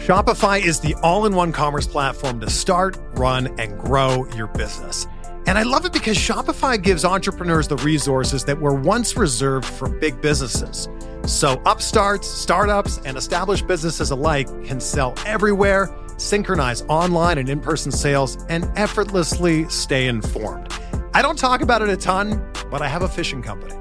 Shopify is the all in one commerce platform to start, run, and grow your business. And I love it because Shopify gives entrepreneurs the resources that were once reserved for big businesses. So upstarts, startups, and established businesses alike can sell everywhere, synchronize online and in person sales, and effortlessly stay informed. I don't talk about it a ton, but I have a fishing company.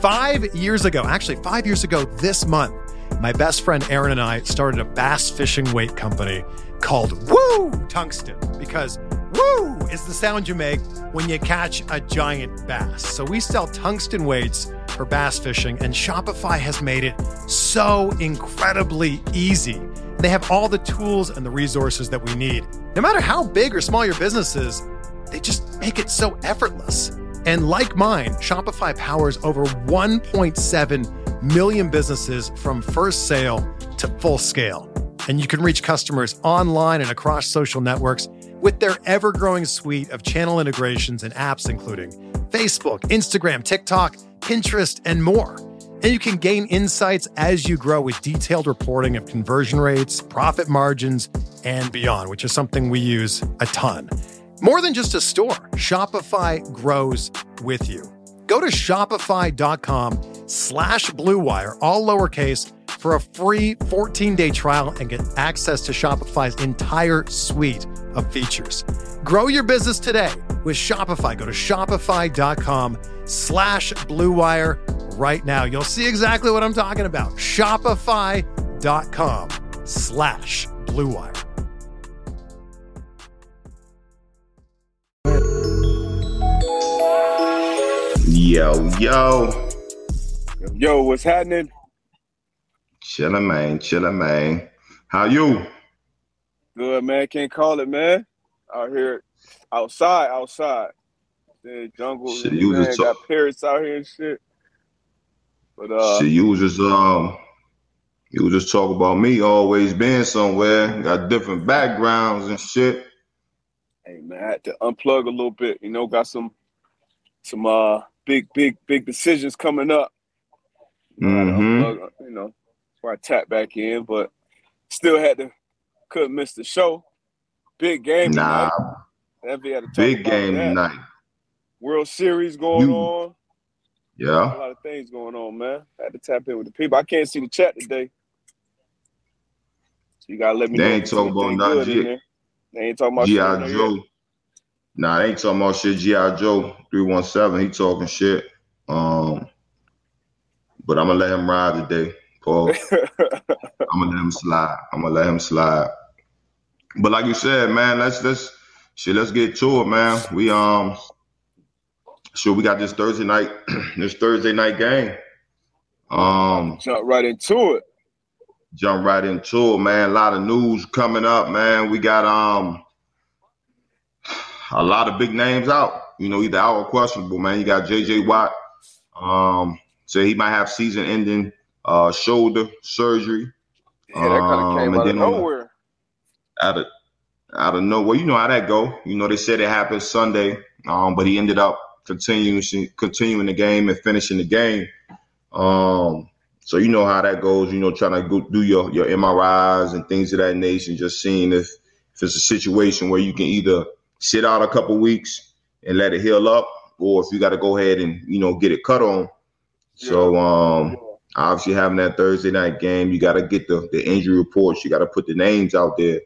Five years ago, actually, five years ago this month, my best friend Aaron and I started a bass fishing weight company called Woo Tungsten because woo is the sound you make when you catch a giant bass. So we sell tungsten weights for bass fishing, and Shopify has made it so incredibly easy. They have all the tools and the resources that we need. No matter how big or small your business is, they just make it so effortless. And like mine, Shopify powers over 1.7 million businesses from first sale to full scale. And you can reach customers online and across social networks with their ever growing suite of channel integrations and apps, including Facebook, Instagram, TikTok, Pinterest, and more. And you can gain insights as you grow with detailed reporting of conversion rates, profit margins, and beyond, which is something we use a ton. More than just a store, Shopify grows with you. Go to shopify.com slash bluewire, all lowercase, for a free 14-day trial and get access to Shopify's entire suite of features. Grow your business today with Shopify. Go to shopify.com slash bluewire right now. You'll see exactly what I'm talking about. Shopify.com slash bluewire. Yo, yo. Yo, what's happening? Chillin', man. Chillin', man. How you? Good, man. Can't call it, man. Out here, outside, outside. The jungle, Shit, you man, just got talk- parrots out here and shit. But uh, Shit, you was just um, you was just talking about me always being somewhere, got different backgrounds and shit. hey, man, I had to unplug a little bit. You know, got some, some uh, big, big, big decisions coming up. You know, I had to Mhm. unplug, you know, before I tap back in, but still had to, couldn't miss the show. Big game Nah, tonight. Big game that. tonight. World Series going You- on. Yeah. A lot of things going on, man. I had to tap in with the people. I can't see the chat today. So you gotta let me know. They know. ain't talking about anything nothing good in there. They ain't talking about GI Joe. Nah, they ain't talking about shit. GI Joe three one seven. He talking shit. Um, but I'm gonna let him ride today, Paul. I'm gonna let him slide. I'm gonna let him slide. But like you said, man, let's let's shit. Let's get to it, man. We um, sure we got this Thursday night, this Thursday night game. Um, Jump right into it. jump right into it, man. A lot of news coming up, man. We got um a lot of big names out. You know, either out or questionable, man. You got JJ Watt. Um, say he might have season-ending uh shoulder surgery. Yeah, that kind of Um, came and out of then on the- nowhere. out of out of nowhere. You know how that go. You know they said it happened Sunday, um, but he ended up continuing continuing the game and finishing the game. Um, so you know how that goes. You know, trying to go do your your MRIs and things of that nature, just seeing if if it's a situation where you can either sit out a couple weeks and let it heal up, or if you got to go ahead and you know get it cut on. So um, obviously having that Thursday night game, you got to get the, the injury reports. You got to put the names out there.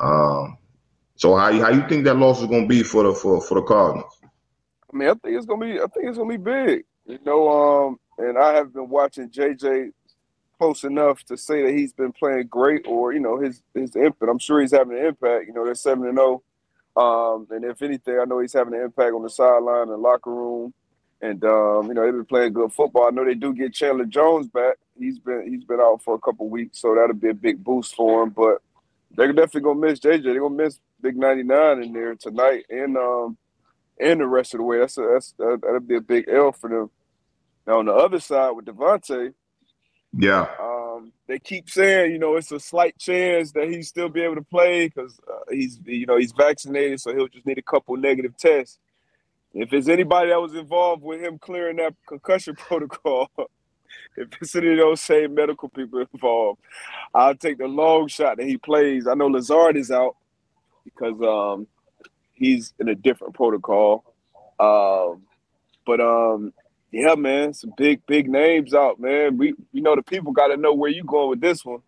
Um, so how you how you think that loss is going to be for the for, for the Cardinals? I mean, I think it's gonna be. I think it's gonna be big. You know, um, and I have been watching JJ close enough to say that he's been playing great, or you know, his his impact. I'm sure he's having an impact. You know, they're seven and zero, um, and if anything, I know he's having an impact on the sideline and locker room. And um, you know, they've been playing good football. I know they do get Chandler Jones back. He's been he's been out for a couple weeks, so that'll be a big boost for him. But they're definitely gonna miss JJ. They're gonna miss Big 99 in there tonight, and um, and the rest of the way. That's a, that's that, that'll be a big L for them. Now on the other side with Davante, Yeah, um, they keep saying you know it's a slight chance that he still be able to play because uh, he's you know he's vaccinated, so he'll just need a couple negative tests. If there's anybody that was involved with him clearing that concussion protocol, if it's any of those same medical people involved, I'll take the long shot that he plays. I know Lazard is out because um, he's in a different protocol. Um, but um, yeah, man, some big big names out, man. We we know the people got to know where you going with this one.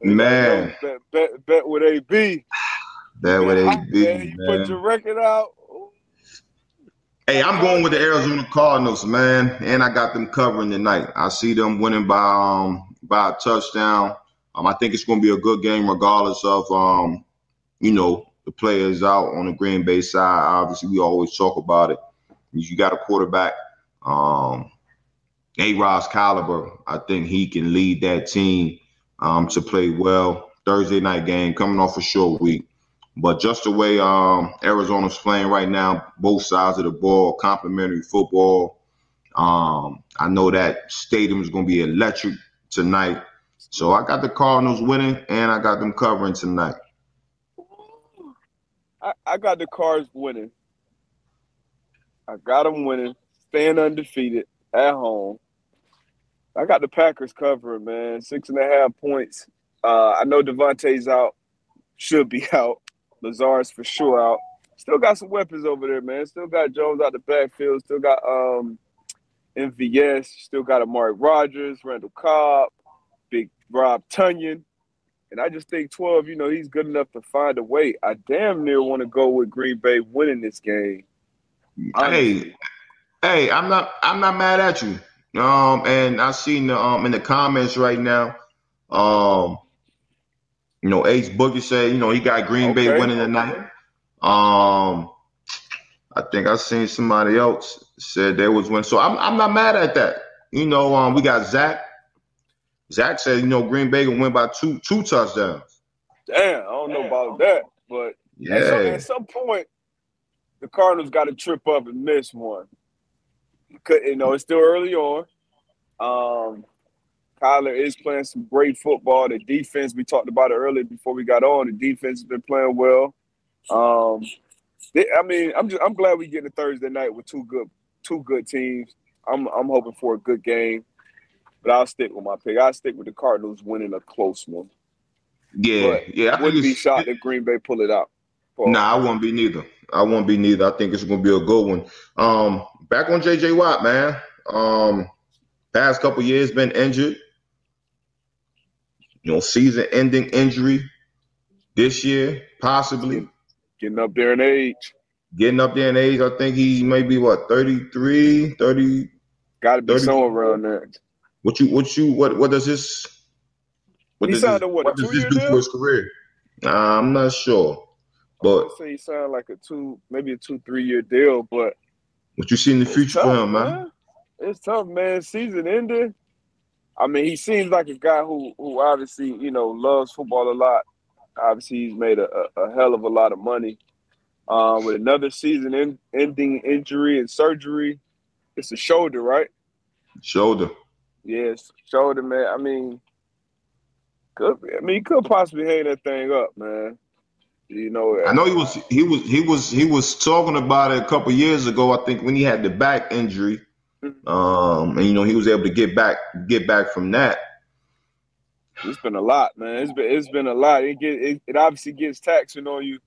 Man, bet, bet, bet with AB. Bet with AB. Man, you man. put your record out. Hey, I'm going with the Arizona Cardinals, man, and I got them covering tonight. I see them winning by um by a touchdown. Um, I think it's going to be a good game, regardless of um, you know, the players out on the Green Bay side. Obviously, we always talk about it. You got a quarterback, um, A-Rod caliber. I think he can lead that team um, to play well. Thursday night game coming off a short week. But just the way um, Arizona's playing right now, both sides of the ball, complementary football. Um, I know that stadium is going to be electric tonight. So I got the Cardinals winning, and I got them covering tonight. I, I got the Cards winning. I got them winning, staying undefeated at home. I got the Packers covering, man. Six and a half points. Uh, I know Davante's out, should be out. Lazard's for sure out. Still got some weapons over there, man. Still got Jones out the backfield. Still got um MVS. Still got Amari Rodgers, Randall Cobb, Big Rob Tonyan. And I just think 12, you know, he's good enough to find a way. I damn near want to go with Green Bay winning this game. Hey, hey, I'm not I'm not mad at you. Um, and I seen the um in the comments right now, um, you know, Ace Boogie said, you know, he got Green okay. Bay winning tonight. Um, I think I seen somebody else said they was winning. So I'm I'm not mad at that. You know, um, we got Zach. Zach said, you know, Green Bay will win by two two touchdowns. Damn, I don't know about that, but yeah, at some, at some point, the Cardinals got to trip up and miss one. You know, it's still early on. Um, Kyler is playing some great football. The defense, we talked about it earlier before we got on. The defense has been playing well. Um, they, I mean, I'm just I'm glad we get a Thursday night with two good two good teams. I'm I'm hoping for a good game, but I'll stick with my pick. I'll stick with the Cardinals winning a close one. Yeah, but yeah. I wouldn't be shocked if Green Bay pull it out. Nah, I won't be neither. I won't be neither. I think it's going to be a good one. Um, back on J.J. Watt, man. Um, past couple years been injured. You know, season-ending injury this year, possibly. Getting up there in age. Getting up there in age. I think he may be what 33, 30. Got to be 30, somewhere around there. What you? What you? What? What does this? What he does this, what? what does this do for his career? Uh, I'm not sure. But say he signed like a two, maybe a two, three year deal. But what you see in the future tough, for him, man? man? It's tough, man. Season ending. I mean, he seems like a guy who, who obviously, you know, loves football a lot. Obviously, he's made a, a, a hell of a lot of money. Um, with another season in, ending injury and surgery, it's a shoulder, right? Shoulder. Yes, shoulder, man. I mean, could I mean, he could possibly hang that thing up, man. You know, I know he was he was he was he was talking about it a couple years ago. I think when he had the back injury, mm-hmm. um, and you know he was able to get back get back from that. It's been a lot, man. It's been it's been a lot. It get it, it obviously gets taxing on you.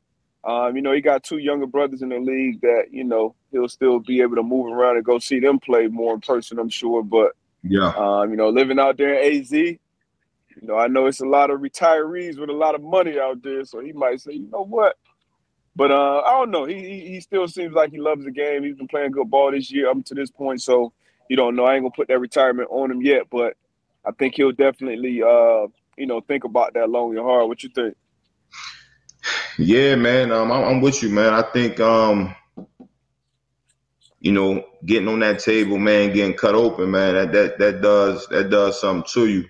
Um, you know, he got two younger brothers in the league that you know he'll still be able to move around and go see them play more in person. I'm sure, but yeah, um, you know, living out there in AZ, you know, I know it's a lot of retirees with a lot of money out there, so he might say, you know what? But uh, I don't know. He, he, he still seems like he loves the game. He's been playing good ball this year up to this point, so you don't know. I ain't gonna put that retirement on him yet, but I think he'll definitely uh, you know think about that long and hard. What you think? Yeah, man. Um, I'm, I'm with you, man. I think um, you know, getting on that table, man, getting cut open, man, that that that does that does something to you.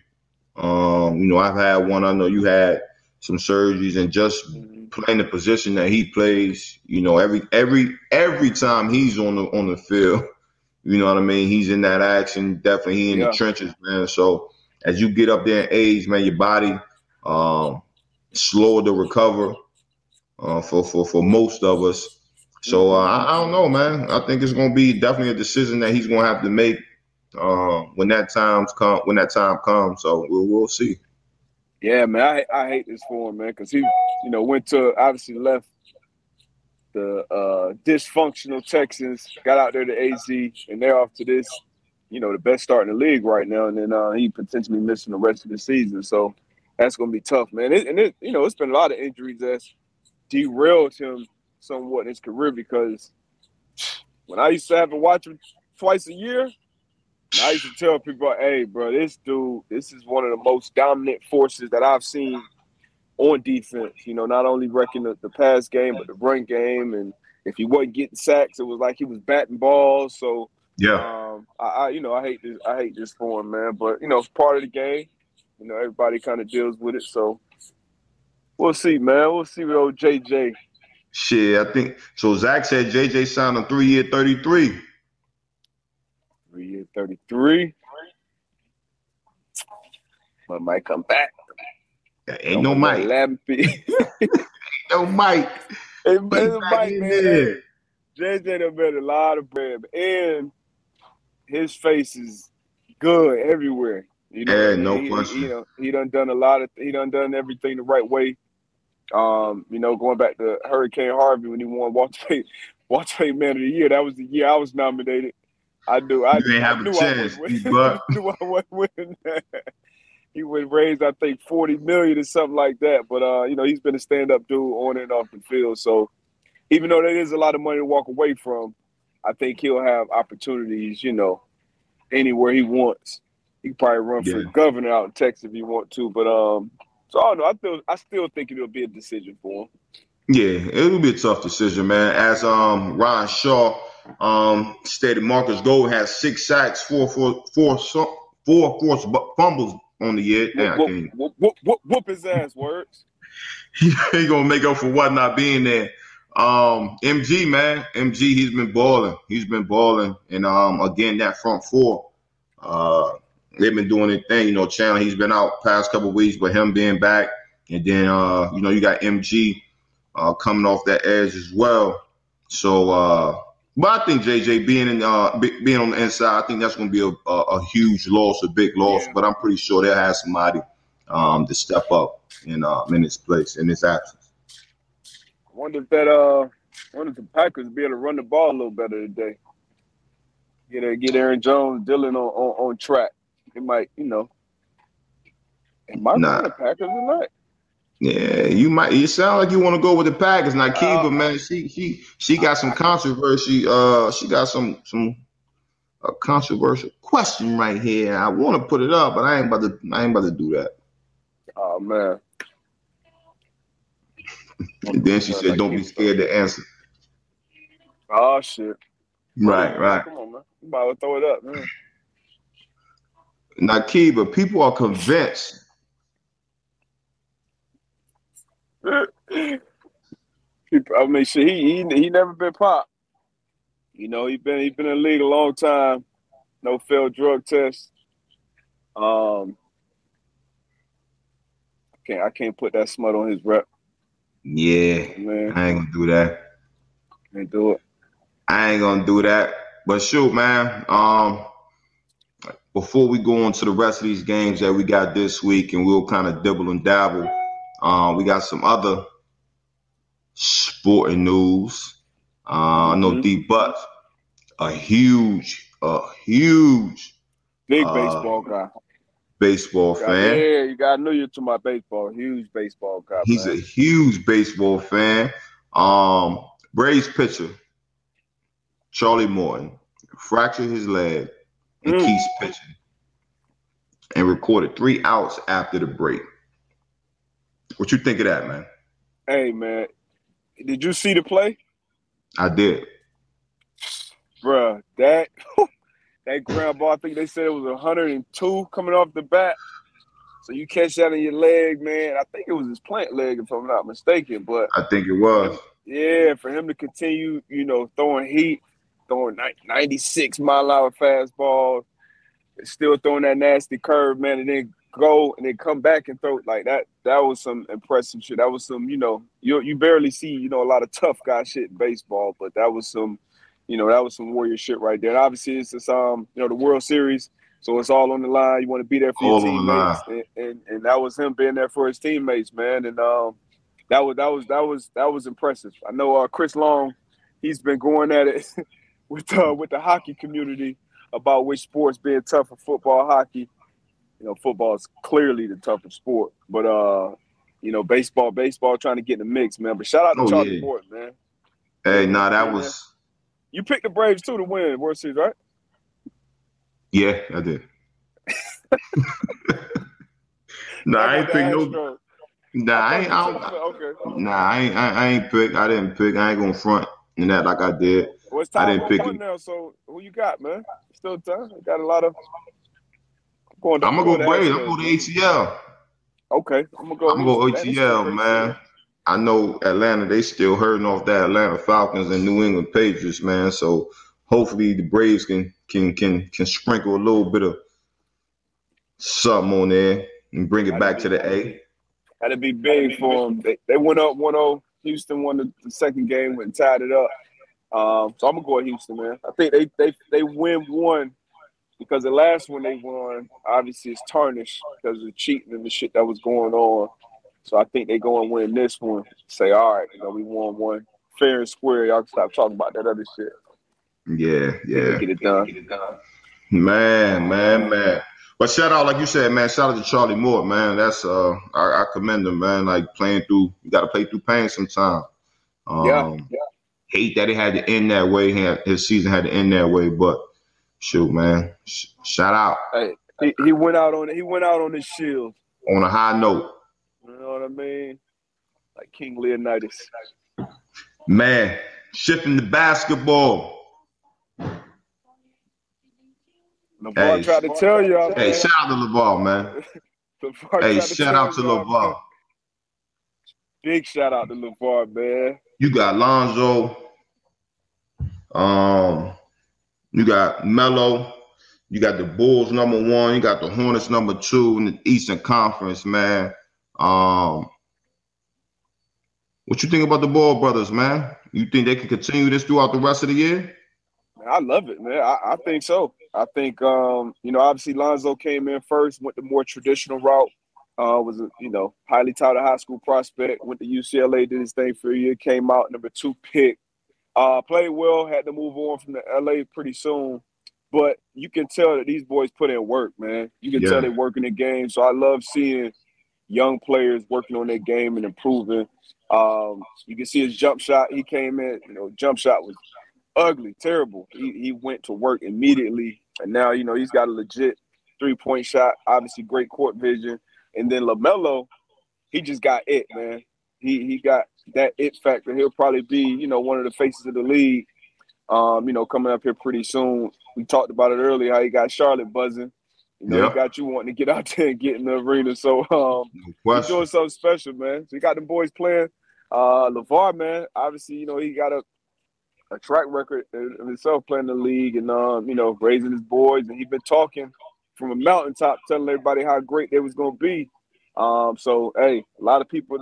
Um, you know, I've had one. I know you had some surgeries, and just playing the position that he plays, you know, every every every time he's on the on the field, you know what I mean. He's in that action. Definitely, he in yeah. the trenches, man. So as you get up there in age, man, your body um, slower to recover uh, for for for most of us. So uh, I, I, don't know, man. I think it's going to be definitely a decision that he's going to have to make uh, when that time's come when that time comes. So we'll, we'll see. Yeah, man, I I hate this for him, man, because he, you know, went to obviously left the uh, dysfunctional Texans, got out there to AZ, and they're off to this, you know, the best start in the league right now, and then uh, he potentially missing the rest of the season. So that's going to be tough, man. It, and it, you know, it's been a lot of injuries that's derailed him somewhat in his career because when I used to have to watch him twice a year, I used to tell people, "Hey, bro, this dude, this is one of the most dominant forces that I've seen on defense. You know, not only wrecking the, the pass game, but the run game. And if he wasn't getting sacks, it was like he was batting balls. So yeah, um, I, I, you know I hate this I hate this for him, man. But you know, it's part of the game. You know, everybody kind of deals with it. So we'll see, man. We'll see with old JJ. Shit, I think so. Zach said JJ signed a three year thirty three. Year thirty three. But might come back. Ain't no Mike. Ain't no Mike. Ain't no Mike, man. JJ done made a lot of bread, and his face is good everywhere. You know, yeah, no he, question. He, you know, he done done a lot of he done done everything the right way. Um, you know, going back to Hurricane Harvey when he won Walter Walter Man of the Year, that was the year I was nominated. I knew I, you I, I knew chance, I was winning. I knew I was winning he would raise, I think, forty million or something like that. But uh, you know, he's been a stand-up dude on and off the field. So even though there is a lot of money to walk away from, I think he'll have opportunities, you know, anywhere he wants. He can probably run yeah. for governor out in Texas if he want to. But um, so I don't know. I still I still think it'll be a decision for him. Yeah, it'll be a tough decision, man. As um Ryan Shaw um stated, Marcus Gold has six sacks, four four four four forced fumbles on the year. Damn, whoop, whoop, whoop, whoop, whoop his ass, words. he, he gonna make up for what not being there. Um, MG man, MG, he's been balling. He's been balling, and um, again that front four, uh, they've been doing their thing. You know, Chandler, he's been out past couple weeks, but him being back, and then uh, you know, you got MG uh coming off that edge as well. So uh but I think JJ being in uh being on the inside, I think that's going to be a, a, a, huge loss, a big loss. Yeah. But I'm pretty sure they'll have somebody um to step up in uh in his place in his absence. I wonder if that uh, wonder if the Packers be able to run the ball a little better today. Get uh, get Aaron Jones, Dillon on, on, on track. It might, you know, it might nah. run the Packers tonight. Yeah, you might. You sound like you want to go with the Packers. Now, Kiva, uh, man, she she she got some controversy. Uh, she got some some a controversial question right here. I want to put it up, but I ain't about to. I ain't about to do that. Oh man. and then she said, "Don't be scared to answer." Oh shit. Right, right. Come on, man. You might well throw it up, man. Now, people are convinced I mean, shit, he, he he never been pop. You know, he been he been in the league a long time. No failed drug test. Um, I can't I can't put that smut on his rep. Yeah, man, I ain't gonna do that. Can't do it. I ain't gonna do that. But shoot, man. Um, before we go on to the rest of these games that we got this week, and we'll kind of dibble and dabble uh, we got some other sporting news. Uh, I know mm-hmm. D a huge, a huge big uh, baseball guy. Baseball fan. Yeah, you got to know you're to my baseball. Huge baseball guy. He's man. a huge baseball fan. Um, Braves pitcher Charlie Morton fractured his leg and mm. keeps pitching and recorded three outs after the break. What you think of that, man? Hey, man, did you see the play? I did. Bruh, that that ground ball, I think they said it was 102 coming off the bat. So you catch that in your leg, man. I think it was his plant leg, if I'm not mistaken. But I think it was. Yeah, for him to continue, you know, throwing heat, throwing 96 mile hour fastballs, still throwing that nasty curve, man, and then go and then come back and throw like that. That was some impressive shit. That was some, you know, you you barely see, you know, a lot of tough guy shit in baseball, but that was some, you know, that was some warrior shit right there. And obviously, it's this, um, you know, the World Series So it's all on the line. You want to be there for your teammates, and, and, and that was him being there for his teammates, man. And um, that was that was that was that was impressive. I know uh, Chris Long, he's been going at it with uh, with the hockey community about which sports being tough for football, hockey. You know, football is clearly the toughest sport, but uh, you know, baseball, baseball trying to get in the mix, man. But shout out to oh, Charlie yeah. Morton, man. Hey, nah, that was. You picked the Braves too to win World Series, right? Yeah, I did. nah, I ain't pick no. Nah, I ain't. I okay. Nah, I ain't. I, I, ain't pick. I didn't pick. I ain't gonna front in that like I did. Well, I didn't pick it. now. So who you got, man? Still time. got a lot of. I'm, going to, I'm gonna go Braves. I'm gonna go to ATL. Okay, I'm gonna go. I'm gonna go ATL, man. I know Atlanta. They still hurting off that Atlanta Falcons and New England Patriots, man. So hopefully the Braves can can can can sprinkle a little bit of something on there and bring it back to the A. That'd be big for them. They, they went up 1-0. Houston won the, the second game and tied it up. Um, so I'm gonna go with Houston, man. I think they they they win one because the last one they won obviously is tarnished because of the cheating and the shit that was going on. So I think they go and win this one. Say, all right, you know, we won one fair and square. Y'all can stop talking about that other shit. Yeah, yeah. Get it done. Get it done. Man, man, man. But shout out, like you said, man. Shout out to Charlie Moore, man. That's uh, I, I commend him, man. Like playing through, you got to play through pain sometimes. Um, yeah, yeah. Hate that it had to end that way. His season had to end that way, but shoot, man. Sh- shout out. Hey, he, he went out on he went out on his shield on a high note. You know what I mean? Like King Leonidas. Man, shifting the basketball. LaVar hey, tried to tell y'all. Hey, shout out to LaVar, man. hey, shout out to LaVar. Big shout out to LaVar, man. You got Lonzo. Um, you got Melo. You got the Bulls number one. You got the Hornets number two in the Eastern Conference, man. Um, what you think about the Ball brothers, man? You think they can continue this throughout the rest of the year? I love it, man. I, I think so. I think um, you know, obviously Lonzo came in first, went the more traditional route. Uh, was a you know highly touted high school prospect. Went to UCLA, did his thing for a year. Came out number two pick. Uh, played well. Had to move on from the LA pretty soon. But you can tell that these boys put in work, man. You can yeah. tell they're working the game. So I love seeing young players working on their game and improving. Um, you can see his jump shot. He came in, you know, jump shot was ugly, terrible. He, he went to work immediately, and now you know he's got a legit three point shot. Obviously, great court vision. And then LaMelo, he just got it, man. He he got that it factor. He'll probably be you know one of the faces of the league. Um, you know, coming up here pretty soon. We talked about it earlier how he got Charlotte buzzing. You know, he got you wanting to get out there and get in the arena. So um, no he's doing something special, man. So you got the boys playing. Uh, LaVar, man, obviously, you know, he got a a track record of himself playing the league and um, you know, raising his boys and he's been talking from a mountaintop telling everybody how great they was gonna be. Um, so hey, a lot of people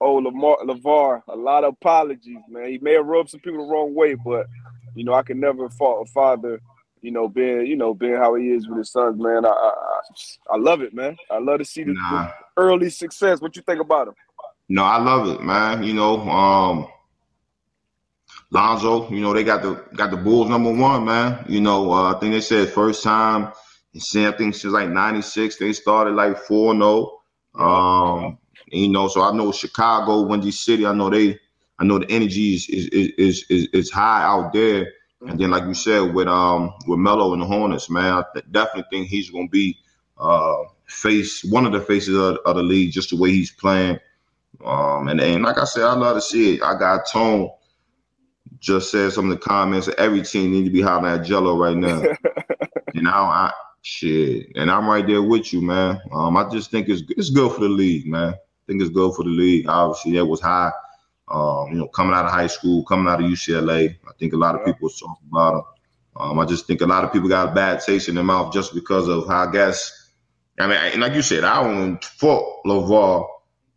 owe Lamar LaVar a lot of apologies, man. He may have rubbed some people the wrong way, but you know, I can never fault a father you know, being you know being how he is with his sons, man. I I, I love it, man. I love to see the, nah. the, early success. What you think about him? No, I love it, man. You know, um, Lonzo. You know, they got the got the Bulls number one, man. You know, uh, I think they said first time. I think since like '96 they started like four zero. Oh. Um, you know, so I know Chicago, Windy City. I know they. I know the energy is is is is, is high out there. And then, like you said, with um with Melo and the Hornets, man, I definitely think he's going to be uh face one of the faces of, of, the league, just the way he's playing. Um, and, and like I said, I love to see it. I got Tone just said some of the comments. Every team need to be hollering at Jello right now. you know, I shit, and I'm right there with you, man. Um, I just think it's it's good for the league, man. Think it's good for the league. Obviously, that was high um, you know, coming out of high school, coming out of UCLA, I think a lot of people talk about him. Um, I just think a lot of people got a bad taste in their mouth just because of how I guess. I mean, and like you said, I don't fault LaVar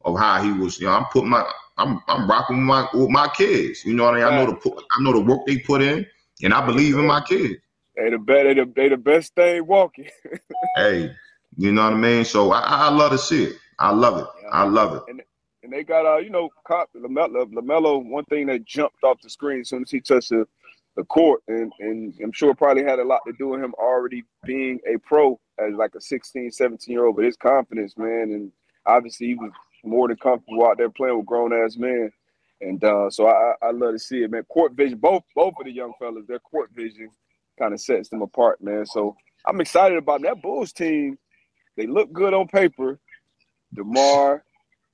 of how he was. You know, I'm putting my, I'm, I'm rocking with my with my kids. You know what I mean? I know the I know the work they put in, and I believe in my kids. They the best. They the, they the best thing walking. hey, you know what I mean. So I, I love to see it. I love it. I love it. And, and they got uh, you know, Cop LaMelo, LaMelo. One thing that jumped off the screen as soon as he touched the, the court, and and I'm sure probably had a lot to do with him already being a pro as like a 16, 17 year old. But his confidence, man, and obviously he was more than comfortable out there playing with grown ass men. And uh, so I, I love to see it, man. Court vision, both both of the young fellas, their court vision kind of sets them apart, man. So I'm excited about that Bulls team. They look good on paper. DeMar,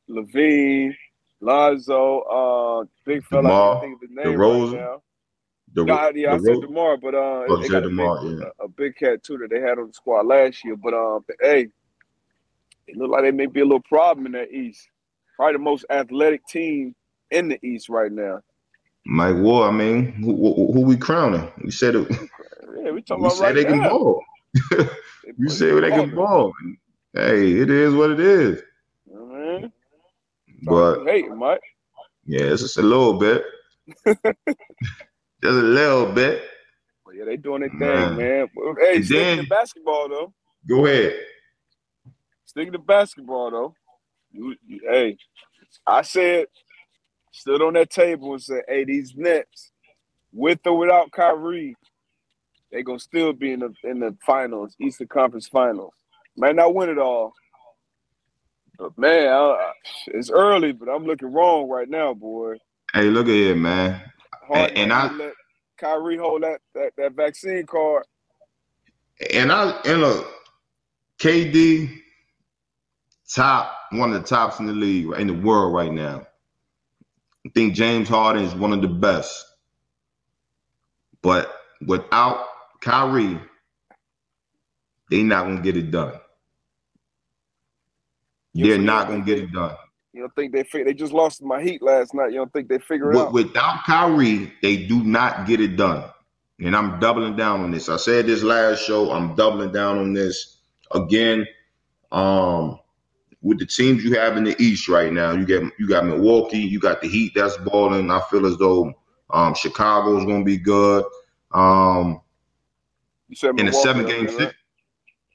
LaVine, Lonzo, uh, big fella. DeMar, I think the name DeRozan, right now. The, Nah, yeah, I said DeMar, but uh, Oh, they got a big, yeah. a, a big cat too that they had on the squad last year. But um, hey, it look like they may be a little problem in that East. Probably the most athletic team in the East right now. Mike Ward. I mean, who, who, who we crowning? We said it. Yeah, we talking We about said right they can now. ball. They You said they can ball. Hey, it is what it is. You know I mean? But hating, much. yeah, it's just a little bit. just a little bit. But yeah, they doing their thing, Man. man. Hey, sticking to basketball though. Go ahead. Sticking to basketball though. You, you- hey, I said, stood on that table and said, "Hey, these Nets, with or without Kyrie, they gonna still be in the in the finals, Eastern Conference Finals. Might not win it all, but man, I, I- it's early. But I'm looking wrong right now, boy. Hey, look at here, man. Hard And- and I- let Kyrie hold that, that that vaccine card. And I and look, KD top one of the tops in the league in the world right now. I think James Harden is one of the best. But without Kyrie, they not gonna get it done. You They're not gonna get it done. You don't think they fig- they just lost my Heat last night? You don't think they figure it With, out? without Kyrie, they do not get it done. And I'm doubling down on this. I said this last show. I'm doubling down on this again. Um, with the teams you have in the East right now, you get you got Milwaukee, you got the Heat that's balling. I feel as though um, Chicago is going to be good. Um, You said in a Milwaukee seven up game, there, se- right?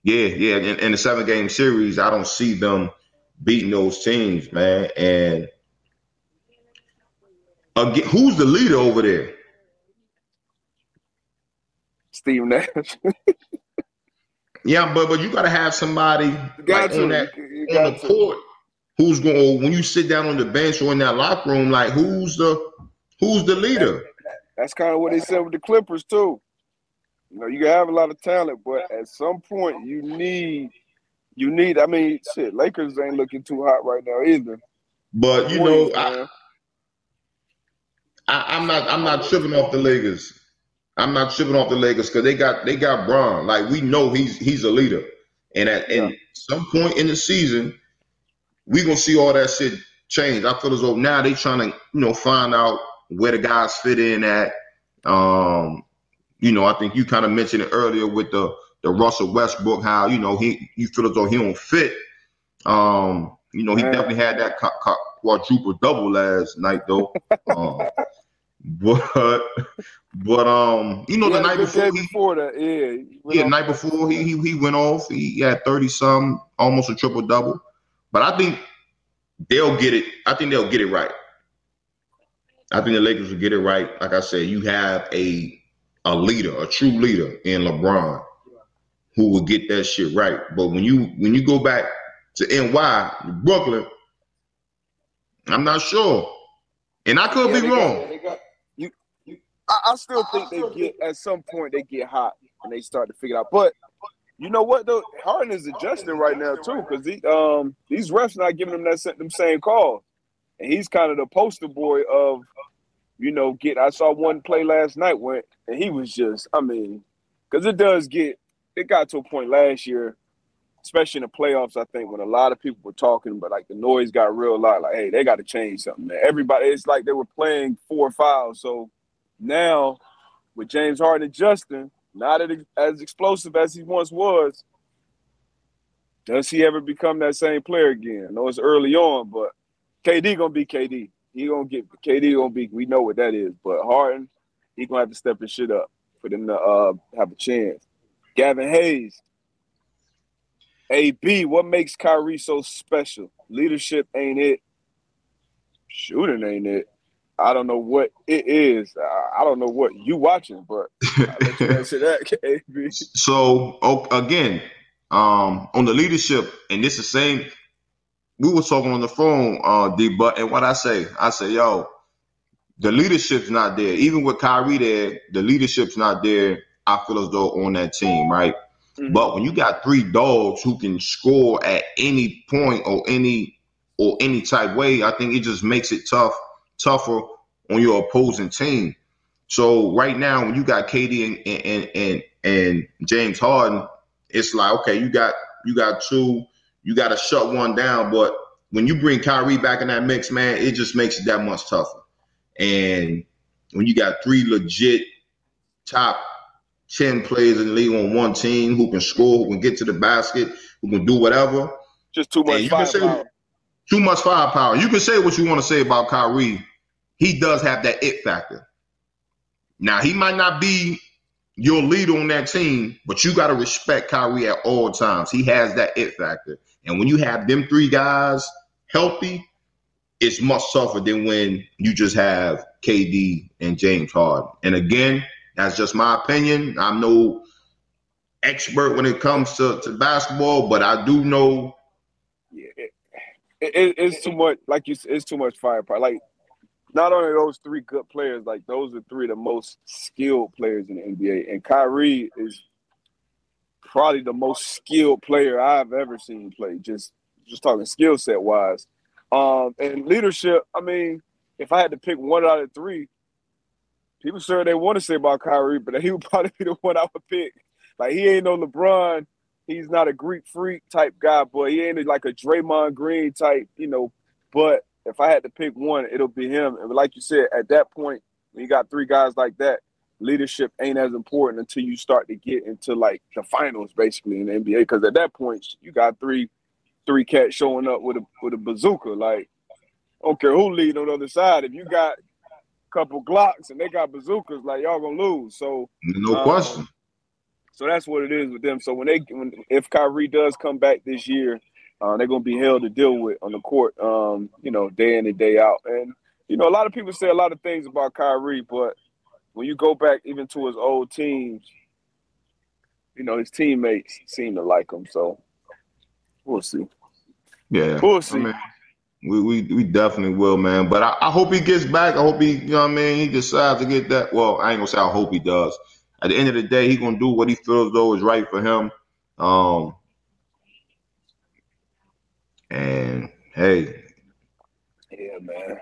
yeah, yeah, in, in a seven game series, I don't see them beating those teams, man. And again, who's the leader over there? Steve Nash. Yeah, but but you got to have somebody got like, on that You- on the to. court who's going when you sit down on the bench or in that locker room, like who's the who's the leader? That's kind of what they said with the Clippers too. You know, you can have a lot of talent, but at some point you need you need. I mean, shit, Lakers ain't looking too hot right now either. But you know, I, I, I'm not I'm not tripping off the Lakers. I'm not tripping off the Lakers because they got they got Bron. Like we know he's he's a leader, and at Yeah. and some point in the season, we gonna see all that shit change. I feel as though now they trying to you know find out where the guys fit in at. Um, you know, I think you kind of mentioned it earlier with the the Russell Westbrook, how you know he you feel as though he don't fit. Um, you know, he Man. definitely had that quadruple double last night though. um, but but um, you know, He the night before he before that, yeah. yeah, night before he, he he went off. He had thirty some, almost a triple double. But I think they'll get it. I think they'll get it right. I think the Lakers will get it right. Like I said, you have a a leader, a true leader in LeBron, who will get that shit right. But when you when you go back to NY, Brooklyn, I'm not sure, and I could Yeah, be got- wrong. they got- you- you- I, I still think they get at some point they get hot and they start to figure it out. But you know what though, Harden is adjusting right now too because he um these refs not giving him that them same calls, and he's kind of the poster boy of you know get. I saw one play last night when and he was just I mean because it does get it got to a point last year. Especially in the playoffs, I think when a lot of people were talking, but like the noise got real loud. Like, hey, they got to change something. Man. Everybody, it's like they were playing four fouls. So now, with James Harden and Justin, not as explosive as he once was, does he ever become that same player again? I know it's early on, but KD gonna be KD. He gonna get KD gonna be. We know what that is. But Harden, he gonna have to step his shit up. for them to uh, have a chance. Gavin Hayes. AB, what makes Kyrie so special? Leadership ain't it. Shooting ain't it. I don't know what it is. I don't know what you watching, but I'll let you answer that. So oh, again, um, on the leadership, and this is same. We were talking on the phone, uh, D. But and what I say, I say, yo, the leadership's not there. Even with Kyrie there, the leadership's not there. I feel as though on that team, right? Mm-hmm. But when you got three dogs who can score at any point or any or any type way, I think it just makes it tough, tougher on your opposing team. So right now, when you got KD and and and, and James Harden, it's like okay, you got you got two, you got to shut one down. But when you bring Kyrie back in that mix, man, it just makes it that much tougher. And when you got three legit top 10 players in the league on one team who can score, who can get to the basket, who can do whatever. Just too much you firepower. Too much firepower. You can say what you want to say about Kyrie. He does have that it factor. Now, he might not be your leader on that team, but you got to respect Kyrie at all times. He has that it factor. And when you have them three guys healthy, it's much tougher than when you just have KD and James Harden. And again, that's just my opinion. I'm no expert when it comes to, to basketball, but I do know. Yeah, it, it, it's too much. Like you, it's too much firepower. Like not only those three good players, like those are three of the most skilled players in the NBA, and Kyrie is probably the most skilled player I've ever seen play. Just just talking skill set wise, um, and leadership. I mean, if I had to pick one out of three, people sure they want to say about Kyrie, but he would probably be the one I would pick. Like he ain't no LeBron. He's not a Greek freak type guy, but he ain't like a Draymond Green type, you know. But if I had to pick one, it'll be him. And like you said, at that point, when you got three guys like that, leadership ain't as important until you start to get into like the finals, basically in the NBA. Because at that point, you got three three cats showing up with a with a bazooka. Like, I don't care who lead on the other side. If you got couple Glocks and they got bazookas, like y'all gonna lose. So no um, question. So that's what it is with them. So when they when if Kyrie does come back this year, uh, they're gonna be held to deal with on the court, um, you know, day in and day out. And you know, a lot of people say a lot of things about Kyrie, but when you go back even to his old teams, you know, his teammates seem to like him. So we'll see. Yeah, we'll see. I mean, we, we we definitely will, man. But I, I, hope he gets back. I hope he, you know what I mean, he decides to get that. Well, I ain't gonna say I hope he does. At the end of the day, he gonna do what he feels though is right for him. Um and hey. Yeah, man.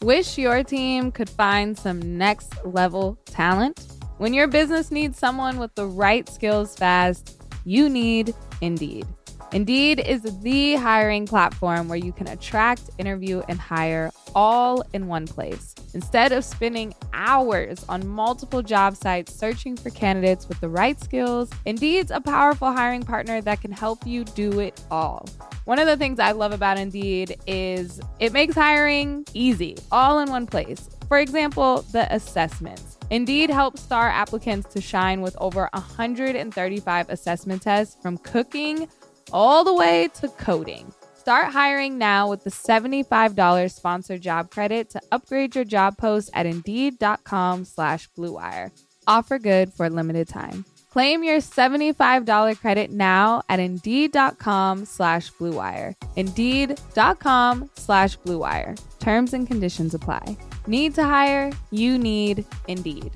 Wish your team could find some next level talent? When your business needs someone with the right skills fast, you need Indeed. Indeed is the hiring platform where you can attract, interview, and hire all in one place. Instead of spending hours on multiple job sites searching for candidates with the right skills, Indeed's a powerful hiring partner that can help you do it all. One of the things I love about Indeed is it makes hiring easy, all in one place. For example, the assessments. Indeed helps star applicants to shine with over 135 assessment tests from cooking all the way to coding. Start hiring now with the $75 sponsored job credit to upgrade your job post at Indeed.com slash BlueWire. Offer good for a limited time. Claim your $75 credit now at Indeed.com slash BlueWire. Indeed.com slash BlueWire. Terms and conditions apply. Need to hire? You need Indeed.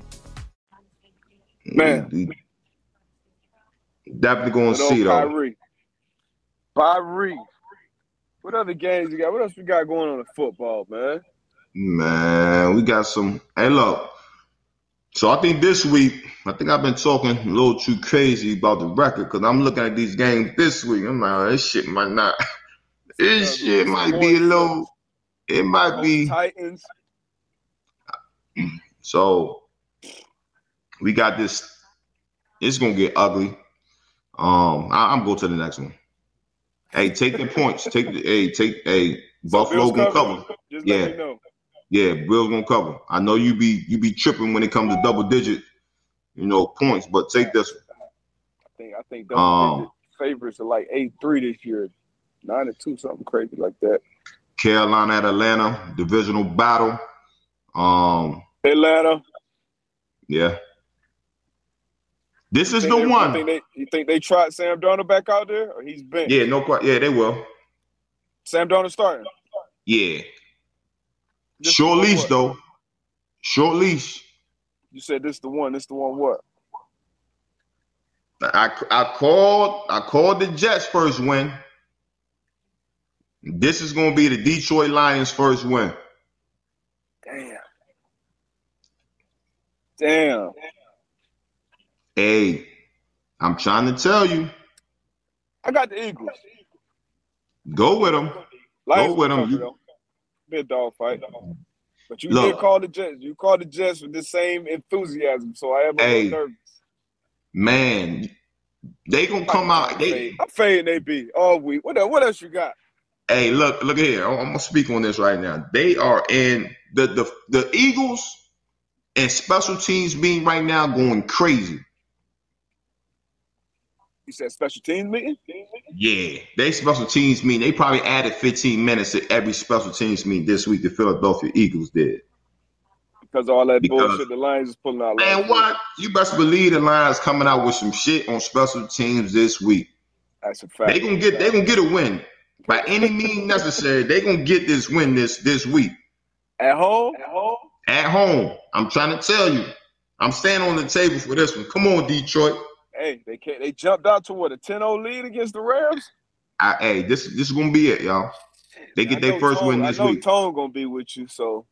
Man. Definitely going to see, though. Kyrie. What other games you got? What else we got going on in football, man? Man, we got some. Hey, look. So I think this week, I think I've been talking a little too crazy about the record because I'm looking at these games this week. I'm like, oh, this shit might not. This shit might be a little. It might be Titans. So we got this. It's gonna get ugly. Um, I, am going to the next one. Hey, take the points. Take the hey, take hey, Buffalo gonna cover. Just yeah. Know. Yeah, Bill's gonna cover. I know you be you be tripping when it comes to double digit you know, points. But take this. One. I think I think double um, favorites are like eight three this year, nine and two, something crazy like that. Carolina at Atlanta, divisional battle. Um, Atlanta. Yeah. This is the they, one. You think, they, you think they tried Sam Darnold back out there, or he's been? Yeah, no, quite. yeah, they will. Sam Darnold starting. Yeah. This Short leash what? though. Short leash. You said this the one. This the one. What? I I called I called the Jets first win. This is going to be the Detroit Lions first win. Damn. Damn. Hey, I'm trying to tell you. I got the Eagles. Go with them. Lions Go with them. You... Be a dog fight. But you Look, did call the Jets. You called the Jets with the same enthusiasm, so I am a hey, nervous. Man, they gonna come I'm out. They, I'm fading they be all week. What else, what else you got? Hey, look, look here. I'm gonna speak on this right now. They are in the the the Eagles and special teams being right now going crazy. You said special teams meeting? Yeah, they special teams meeting. They probably added 15 minutes to every special teams meeting this week. The Philadelphia Eagles did. Because all that because, bullshit the Lions is pulling out. Man, what? You best believe the Lions coming out with some shit on special teams this week. That's a fact. They gonna get. They gonna get a win by any means necessary. They gonna get this win this this week. At home. At home. At home. I'm trying to tell you. I'm standing on the table for this one. Come on, Detroit hey, they can't. They jumped out to what a 10-0 lead against the Rams. I, hey, this this is gonna be it, y'all. They get their first Tone, win this I know week. Tone gonna be with you, so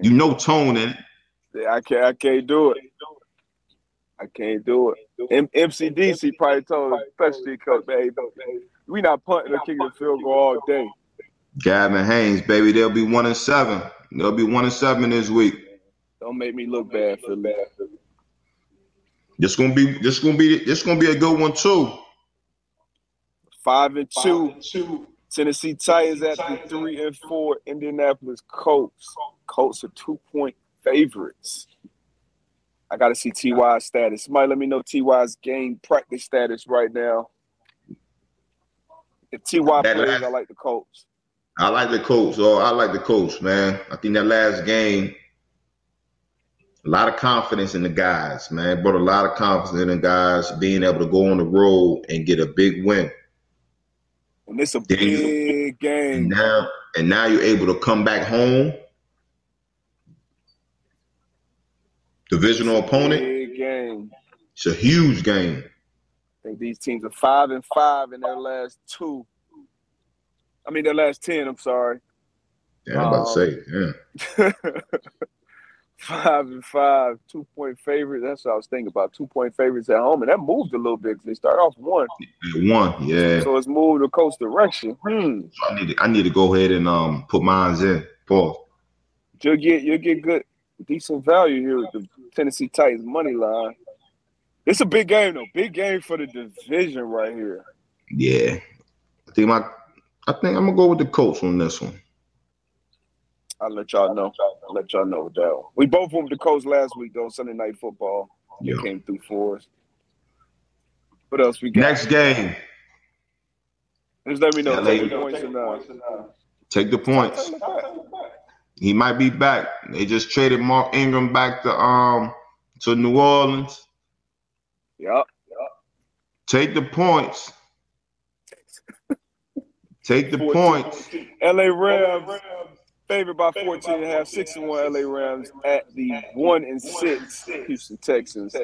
you know Tone in it. I can't. I can't do it. I can't do it. M- MCDC probably told especially coach, baby, we not punting or kicking the field goal all day. Gavin Haynes, baby, they'll be one and seven. They'll be one and seven this week. Don't make me look bad for that. This gonna be this gonna be this gonna be a good one too. Five and two. Five and two. Tennessee Titans at the three and four. Indianapolis Colts. Colts are two point favorites. I got to see Ty's status. Somebody let me know Ty's game practice status right now. If Ty plays, last, I like the Colts. I like the Colts. Oh, I like the Colts, man. I think that last game a lot of confidence in the guys, man. Brought a lot of confidence in the guys being able to go on the road and get a big win. And it's a then big you, game. And now, and now you're able to come back home. Divisional opponent. Big game. It's a huge game. I think these teams are five and five in their last two. I mean, their last ten. I'm sorry. Yeah, I'm about um, to say, yeah. five and five, two point favorites. That's what I was thinking about. Two point favorites at home, and that moved a little bit because they start off one. One, yeah. So it's moved the Colts direction. Hmm. So I need to, I need to go ahead and um put mines in. Paul. You'll get you'll get good decent value here with the Tennessee Titans money line. It's a big game though. Big game for the division right here. Yeah. I think my I think I'm gonna go with the Colts on this one. I'll let y'all know. I'll let y'all know that. We both went to the Colts last week though, Sunday night football. Yeah. It came through for us. What else we got? Next game. Just let me know. take, the points and, uh, take the points. He might be back. They just traded Mark Ingram back to um to New Orleans. Yep. yep. Take the points. Take the points. LA Rams favored by 14 and a half, six and one LA Rams at the one and six Houston Texans.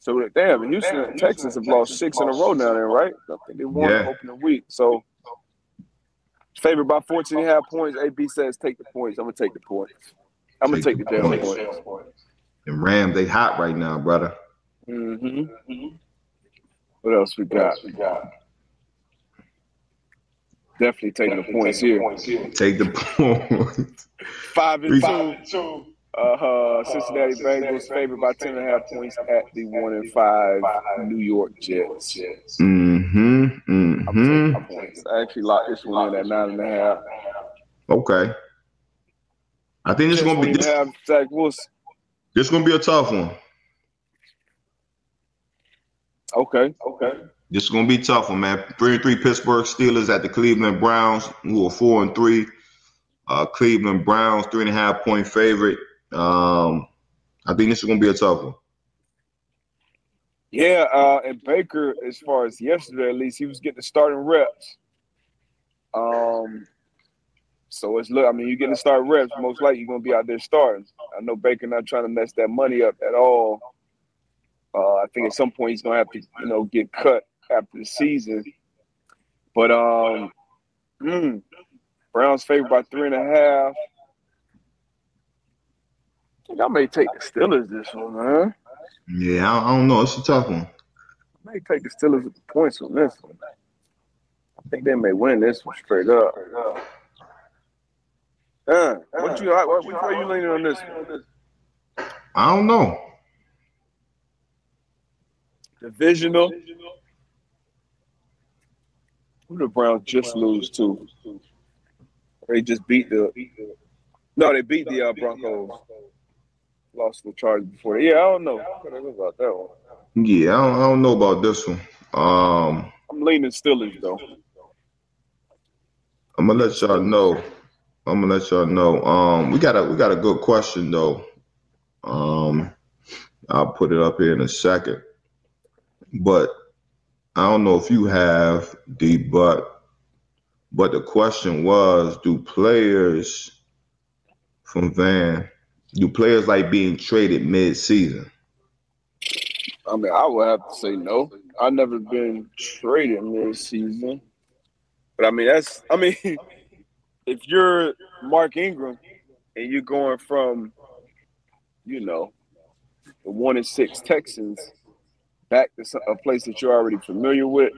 So damn, Houston and Texans have lost six in a row now, there, right? I think they won yeah. opening week. So favored by 14 and a half points. AB says take the points. I'm gonna take the points. I'm gonna take, the, the damn points. points. And Rams, they hot right now, brother. Mm-hmm. What else we got? Else we got? Definitely taking Definitely the points here. points here. Take the points. Five and two. two. Uh, Cincinnati Bengals favored by ten and a half points at the one and five New York Jets. Mm-hmm. Mm-hmm. I actually locked this one in at nine and a half. Okay. I think it's gonna be. This... Have Zach Wilson. This is gonna be a tough one. Okay, okay. This is gonna be tough one, man. Three and three Pittsburgh Steelers at the Cleveland Browns, who are four and three. Uh, Cleveland Browns, three and a half point favorite. Um, I think this is gonna be a tough one. Yeah, uh, and Baker, as far as yesterday at least, he was getting the starting reps. Um, so it's look. I mean, you're getting to start reps. Most likely, you're gonna be out there starting. I know Baker not trying to mess that money up at all. Uh, I think at some point he's gonna have to, you know, get cut after the season. But um, mm, Browns favored by three and a half. I think I may take the Steelers this one, man. Yeah, I, I don't know. It's a tough one. I may take the Steelers with the points on this one. I think they may win this one straight up. Uh, what you what, which way you leaning on this one? I don't know. Divisional. Who the Browns just lose to? They just beat the. No, they beat the uh, Broncos. Lost to the Chargers before. Yeah, I don't know. I don't know about that one. Yeah, I don't, I don't know about this one. Um, I'm leaning Steelers though. I'm gonna let y'all know. I'm gonna let y'all know. Um, we got a we got a good question though. Um, I'll put it up here in a second. But I don't know if you have the but but the question was do players from Van do players like being traded mid season? I mean, I would have to say no. I've never been traded mid season. But I mean, that's I mean, if you're Mark Ingram and you're going from, you know, the one and six Texans back to a place that you're already familiar with,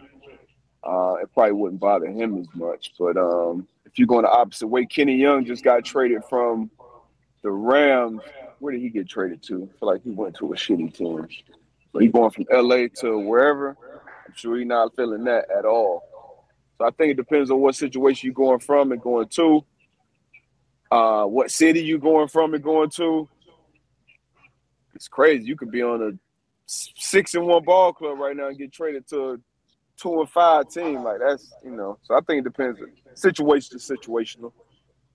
uh, it probably wouldn't bother him as much. But um, if you're going the opposite way, Kenny Young just got traded from the Rams. Where did he get traded to? I feel like he went to a shitty team. But he going from LA to wherever. I'm sure he's not feeling that at all. So I think it depends on what situation you're going from and going to. Uh, what city you going from and going to. It's crazy. You could be on a six and one ball club right now and get traded to a two and five team. Like that's you know. So I think it depends. Situation to situational.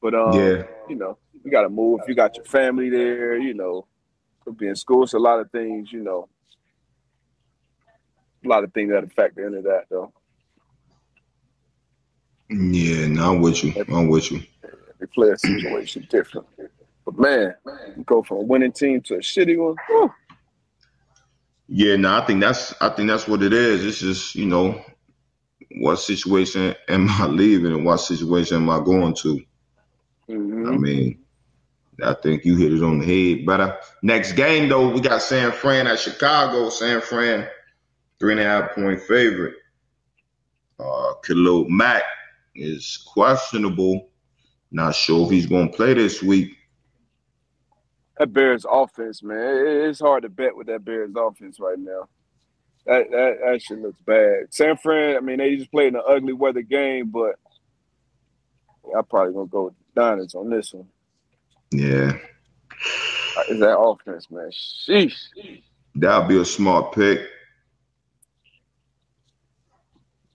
But um, Yeah. you know, you got to move. If you got your family there, you know, could be in school. So a lot of things, you know, a lot of things that affect the end of that though. Yeah, no, I'm with you. I'm with you. They play a situation different. But man, you go from a winning team to a shitty one. whew. Yeah, no, I think that's I think that's what it is. It's just, you know, what situation am I leaving and what situation am I going to? I Mhm. mean, I think you hit it on the head. But uh, next game though, we got San Fran at Chicago. San Fran, three and a half point favorite. Uh, Khalil Mack is questionable. Not sure if he's going to play this week. That Bears offense, man, it's hard to bet with that Bears offense right now. That that that shit looks bad. San Fran, I mean, they just played an ugly weather game, but I'm probably gonna go with the Niners on this one. Yeah, Uh, Is that offense, man? Sheesh. that'll be a smart pick.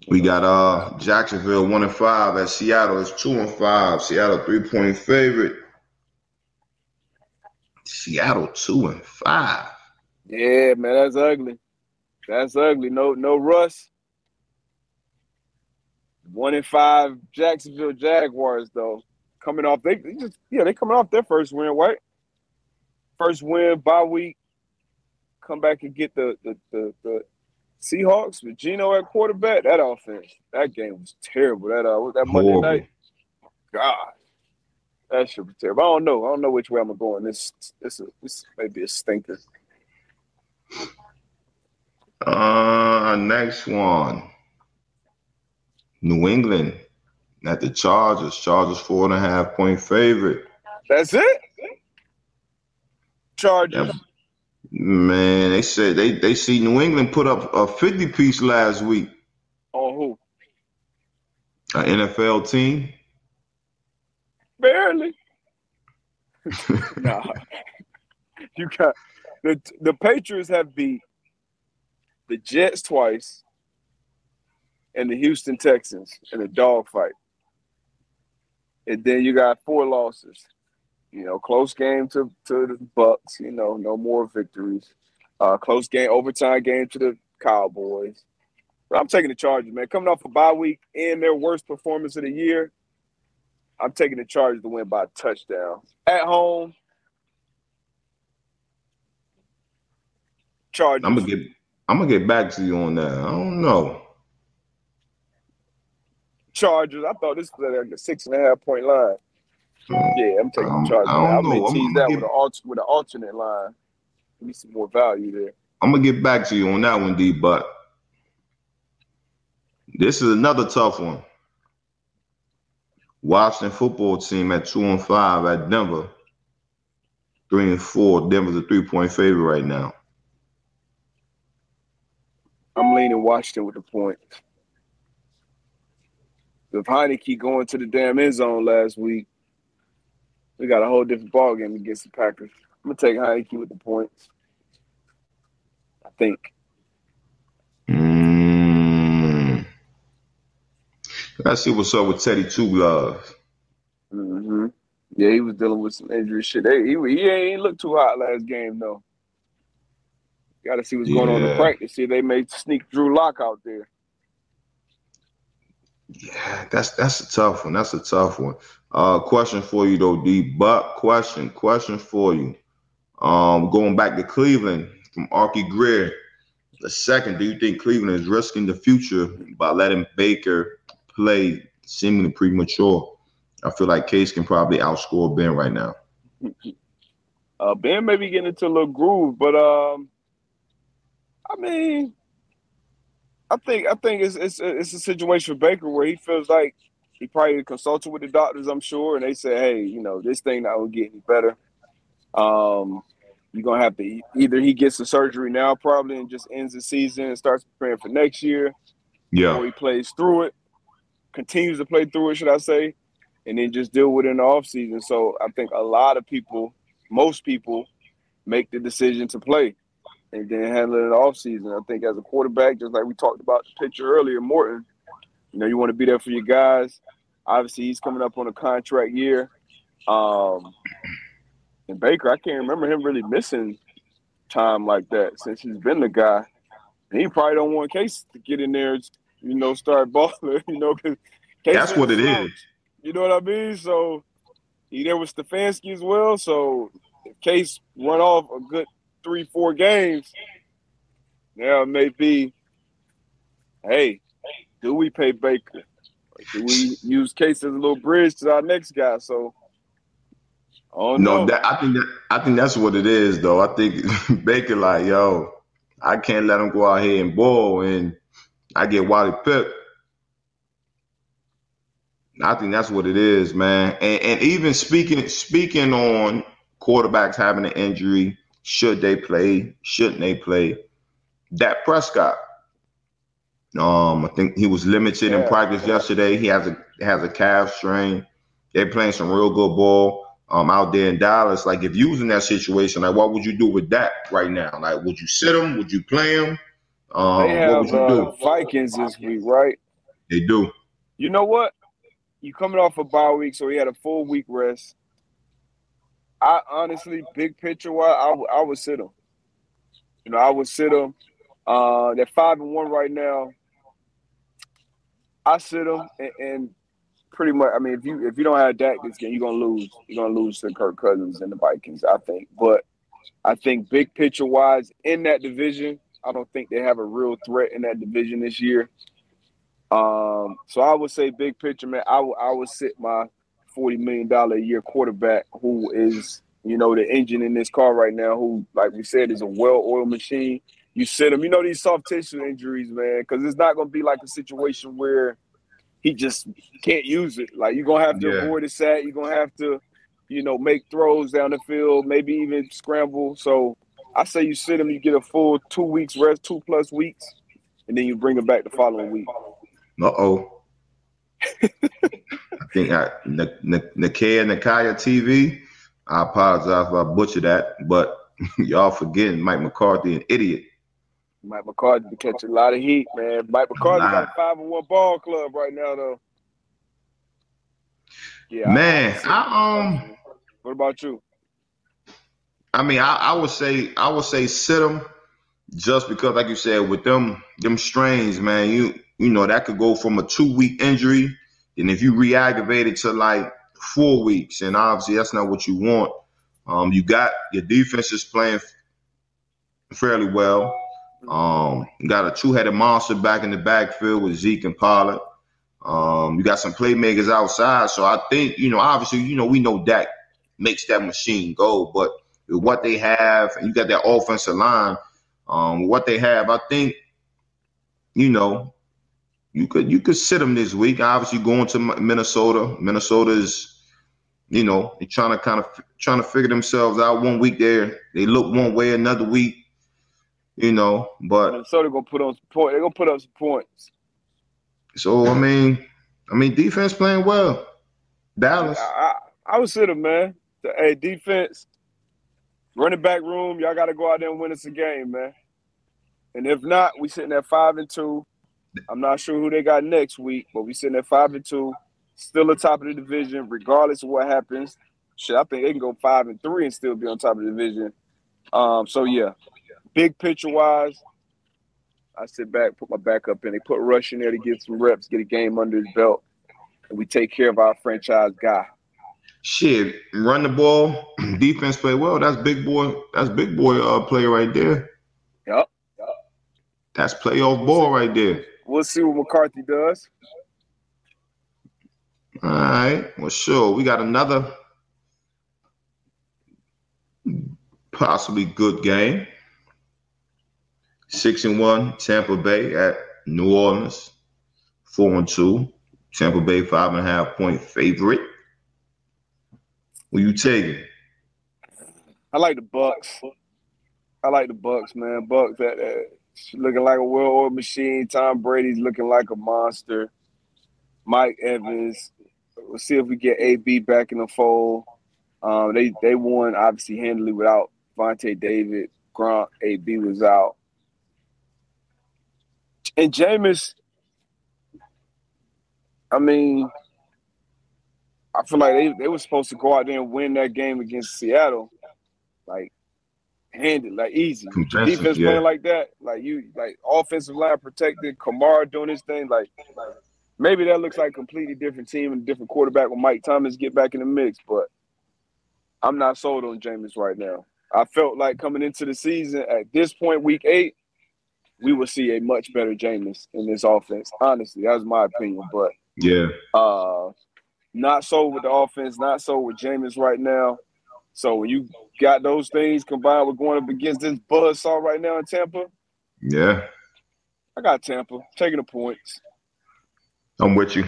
We got uh Jacksonville one and five at Seattle is two and five. Seattle three point favorite. Seattle two and five. Yeah, man, that's ugly. That's ugly. No, no Russ. One in five Jacksonville Jaguars though. Coming off they, they just yeah, they coming off their first win, right? First win by week. Come back and get the the the, the Seahawks with Geno at quarterback. That offense, that game was terrible. That uh that Monday Horrible. night. God. That should be terrible. I don't know. I don't know which way I'm gonna go in this. This this may be a stinker. Uh, next one. New England at the Chargers. Chargers four and a half point favorite. That's it. Chargers. Yep. Man, they said they, they see New England put up a 50 piece last week. On who? An NFL team. Barely. nah. you got the the Patriots have beat the Jets twice and the Houston Texans in a dogfight. And then you got four losses. You know, close game to, to the Bucks, you know, no more victories. Uh, close game, overtime game to the Cowboys. But I'm taking the Chargers, man. Coming off a bye week and their worst performance of the year, I'm taking the Chargers to win by a touchdown. At home, Chargers. I'm gonna get I'm gonna get back to you on that. I don't know. Chargers. I thought this was like a six and a half point line. Yeah, I'm taking Um, the Chargers. I don't I, know. I'm- tease I'm that gonna with an alt- with an alternate line. Give me some more value there. I'm gonna get back to you on that one, D. But this is another tough one. Washington football team at two and five at Denver. Three and four. Denver's a three point favorite right now. I'm leaning Washington with the point. With Heinicke going to the damn end zone last week, we got a whole different ball game against the Packers. I'm gonna take Heinicke with the points. I think. Let's see what's up with Teddy Two Gloves. hmm Yeah, he was dealing with some injury shit. They, he he ain't look too hot last game though. Got to see what's going on in Yeah. practice. See, they may sneak Drew Lock out there. Yeah, that's that's a tough one. That's a tough one. Uh, question for you though, D. But question, question for you. Um, going back to Cleveland from Arky Greer. The second, do you think Cleveland is risking the future by letting Baker play seemingly premature? I feel like Case can probably outscore Ben right now. Uh, ben may be getting into a little groove, but um, I mean, I think I think it's it's it's a situation for Baker where he feels like he probably consulted with the doctors, I'm sure, and they say, hey, you know, this thing not gonna get any better. Um, you're gonna have to either he gets the surgery now, probably, and just ends the season and starts preparing for next year, or Yeah, he plays through it, continues to play through it, should I say, and then just deal with it in the offseason. So I think a lot of people, most people, make the decision to play and then handle it in the offseason. I think as a quarterback, just like we talked about the picture earlier, Morton, you know, you want to be there for your guys. Obviously, he's coming up on a contract year. Um, and Baker, I can't remember him really missing time like that since he's been the guy. And he probably don't want Case to get in there, you know, start balling, you know, because that's what it is. You know what I mean? So he there with Stefanski as well. So if Case run off a good three, four games, now it may be, hey, do we pay Baker? Or do we use Case as a little bridge to our next guy? So oh No, no, that I think that I think that's what it is though. I think Baker like, yo, I can't let him go out here and ball and I get Wally Pipp. I think that's what it is, man. And and even speaking speaking on quarterbacks having an injury, should they play? Shouldn't they play? Dak Prescott. Um, I think he was limited in Yeah. practice yesterday. He has a has a calf strain. They're playing some real good ball um out there in Dallas. Like if you was in that situation, like what would you do with Dak right now? Like would you sit him? Would you play him? Um, they what would have you uh, do? Vikings this week, right? They do. You know what? You coming off a bye week, so he had a full week rest. I honestly, big picture wise, I, would- I would sit him. You know, I would sit him. Uh, they're five and one right now. I sit them and, and pretty much. I mean, if you if you don't have Dak this game, you're gonna lose. You're gonna lose to Kirk Cousins and the Vikings. I think, but I think big picture wise in that division, I don't think they have a real threat in that division this year. Um, so I would say big picture, man. I would I would sit my forty million dollar a year quarterback who is you know the engine in this car right now. Who, like we said, is a well oiled machine. You sit him. You know these soft tissue injuries, man, because it's not going to be like a situation where he just can't use it. Like you're gonna have to Yeah. avoid a sack. You're gonna have to, you know, make throws down the field, maybe even scramble. So I say you sit him. You get a full two weeks rest, two plus weeks, and then you bring him back the following week. Uh oh. I think I Nakia Nakaya TV. I apologize if I butchered that, but y'all forgetting Mike McCarthy, an idiot. Mike McCarthy to catch a lot of heat, man. Mike McCarthy got a five and one ball club right now, though. Yeah, man. I, I um. What about you? I mean, I, I would say I would say sit them just because, like you said, with them them strains, man, you you know that could go from a two week injury, and if you reactivate it to like four weeks, and obviously that's not what you want. Um, you got your defense is playing fairly well. Um, you got a two-headed monster back in the backfield with Zeke and Pollard. Um, you got some playmakers outside, so I think you know. Obviously, you know we know Dak makes that machine go, but what they have, and you got that offensive line, um, what they have, I think, you know, you could you could sit them this week. Obviously, going to Minnesota. Minnesota is, you know, they're trying to kind of trying to figure themselves out. One week there, they look one way. Another week, you know, but Minnesota gonna put on some point. They're gonna put up some points. So I mean, I mean, defense playing well. Dallas. I, I, I would sit them, man. Hey, defense, running back room, y'all got to go out there and win us a game, man. And if not, we sitting at five and two. I'm not sure who they got next week, but we sitting at five and two, still at top of the division, regardless of what happens. Shit, I think they can go five and three and still be on top of the division. Um, so yeah, big picture wise, I sit back, put my back up in. They put Rush in there to get some reps, get a game under his belt, and we take care of our franchise guy shit, run the ball, defense play well. That's big boy. That's big boy uh, play right there. Yep. yep. That's playoff ball right there. We'll see what McCarthy does. All right. Well, sure. We got another possibly good game. Six and one, Tampa Bay at New Orleans. Four and two. Tampa Bay five and a half point favorite. Who you taking? I like the Bucks. I like the Bucks, man. Bucks that uh, looking like a well-oiled machine. Tom Brady's looking like a monster. Mike Evans. We'll see if we get AB back in the fold. Um, they they won obviously handily without Vontae David. Gronk, AB was out, and Jameis. I mean, I feel like they, they were supposed to go out there and win that game against Seattle, like handed, like easy. Defense yeah. playing like that, like you, like offensive line protected. Kamara doing his thing, like, like maybe that looks like a completely different team and different quarterback when Mike Thomas get back in the mix. But I'm not sold on Jameis right now. I felt like coming into the season at this point, week eight, we will see a much better Jameis in this offense. Honestly, that was my opinion. But yeah, uh, not so with the offense, not so with Jameis right now. So when you got those things combined with going up against this buzzsaw right now in Tampa, yeah, I got Tampa taking the points. I'm with you.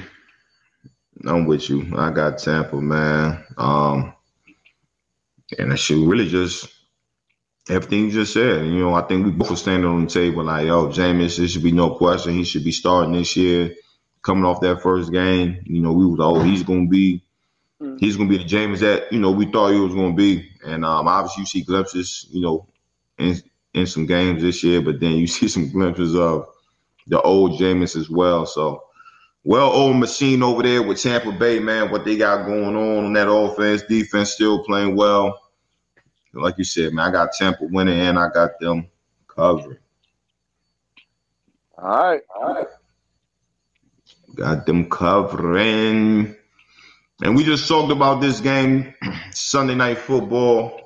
I'm with you. I got Tampa, man. Um, and I should really just everything you just said. You know, I think we both were standing on the table like, yo, Jameis, there should be no question. He should be starting this year coming off that first game, you know, we was oh he's gonna be mm-hmm. he's gonna be the Jameis that you know we thought he was gonna be, and um, obviously you see glimpses, you know, in in some games this year, but then you see some glimpses of the old Jameis as well. So, well, old machine over there with Tampa Bay, man, what they got going on on that offense, defense still playing well. Like you said, man, I got Tampa winning and I got them covering. All right, all right. Got them covering. And we just talked about this game, Sunday night football.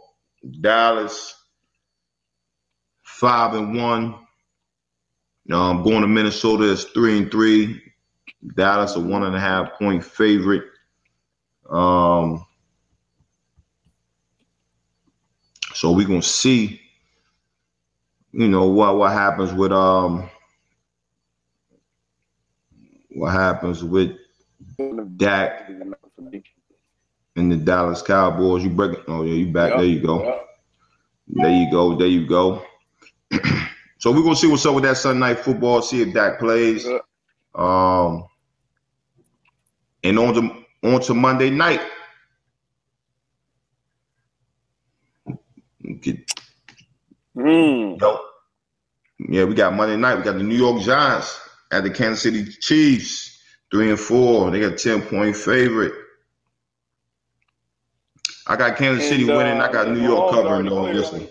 Dallas five and one. Um, going to Minnesota is three and three. Dallas a one and a half point favorite. Um, so we're gonna see, you know, what what happens with um what happens with Dak and the Dallas Cowboys. You break it. oh yeah, you back. Yep. There you go. Yep. There you go. There you go. so we're gonna see what's up with that Sunday night football, see if Dak plays. Yep. Um and on to on to Monday night. Get Mm. Yep. Yeah, we got Monday night. We got the New York Giants at the Kansas City Chiefs, three and four. They got ten point favorite. I got Kansas City And, uh, winning. I got New York Mahomes covering though. Listen.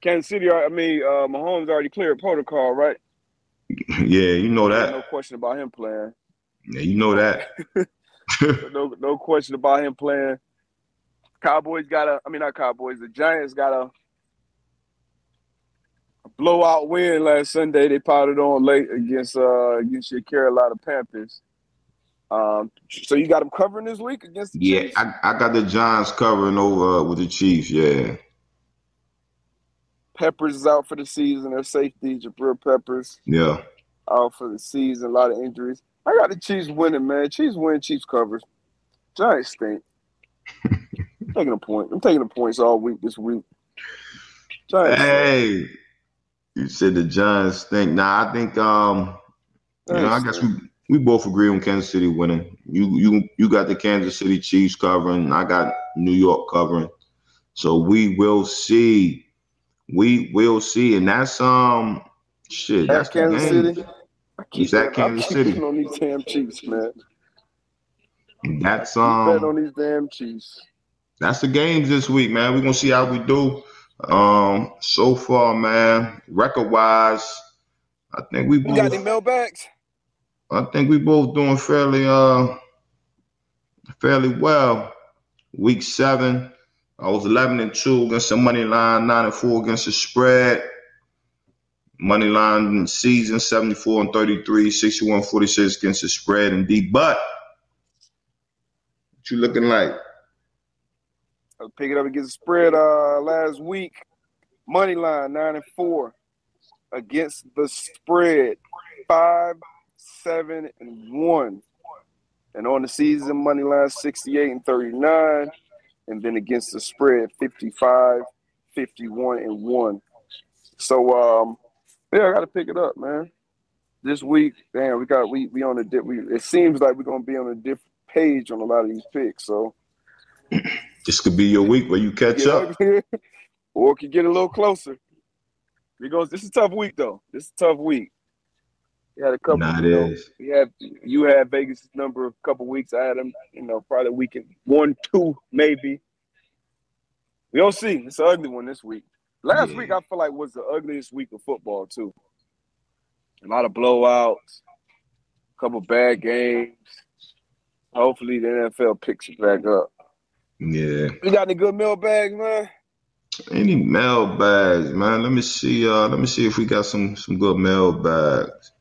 Kansas City, I mean, uh, Mahomes already cleared protocol, right? yeah, you know that. No question about him playing. Yeah, you know that. No, no question about him playing. Cowboys got a, I mean, not Cowboys. The Giants got a blowout win last Sunday. They potted on late against uh against your Carolina Panthers. Um, so you got them covering this week against the Yeah, Chiefs? I, I got the Giants covering over uh, with the Chiefs. Yeah, Peppers is out for the season. Their safety, Jabril Peppers, yeah. out for the season. A lot of injuries. I got the Chiefs winning, man. Chiefs win, Chiefs covers. Giants stink. I'm taking a point. I'm taking the points all week this week. Giants. stink. You said the Giants think. Nah, I think um, you know, I guess we we both agree on Kansas City winning. You you you got the Kansas City Chiefs covering. I got New York covering. So we will see. We will see, and that's um shit. That's At the Kansas. City. I keep It's at I'm Kansas City. on these damn Chiefs, man. That's um on these damn Chiefs. that's the games this week, man. We're gonna see how we do. Um, so far, man, record wise, I think we You both. got any mailbags? I think we both doing fairly uh fairly well. Week seven, I was eleven and two against the money line, nine and four against the spread. Money line season 74 and 33, 61 46 against the spread and D. But what you looking like? I was picking up against the spread uh last week. Money line nine and four against the spread. Five, seven, and one. And on the season, money line 68 and 39. And then against the spread, 55, 51, and one. So um yeah, I gotta pick it up, man. This week, damn, we got we we on a dip we it seems like we're gonna be on a different page on a lot of these picks. So This could be your week where you catch up. or it could get a little closer. We goes. This is a tough week though. This is a tough week. We had a couple. Nah, it you know, we had you had Vegas number a couple weeks. I had them. You know, probably weekend one, two, maybe. We don't see. It's an ugly one this week. Last Yeah. week I feel like was the ugliest week of football too. A lot of blowouts, a couple bad games. Hopefully the NFL picks it back up. Yeah. You got any good mail mailbags, man? Any mail mailbags, man? Let me see. Uh, let me see if we got some some good mail mailbags.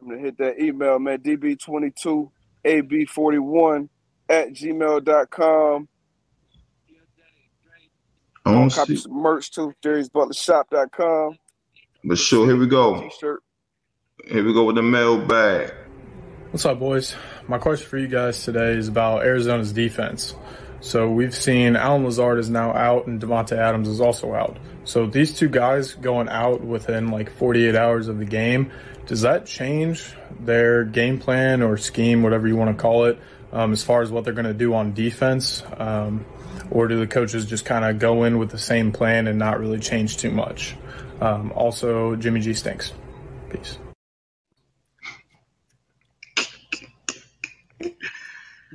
I'm gonna hit that email, man. DB22AB41 at gmail.com. I I'll don't copy see, some merch too. DariusButlerShop.com. but sure. Here we go. T-shirt. Here we go with the mailbag. What's up, boys? My question for you guys today is about Arizona's defense. So we've seen Allen Lazard is now out and Davante Adams is also out. So these two guys going out within like 48 hours of the game, does that change their game plan or scheme, whatever you want to call it, um, as far as what they're going to do on defense? Um, or do the coaches just kind of go in with the same plan and not really change too much? Um, also, Jimmy G stinks. Peace.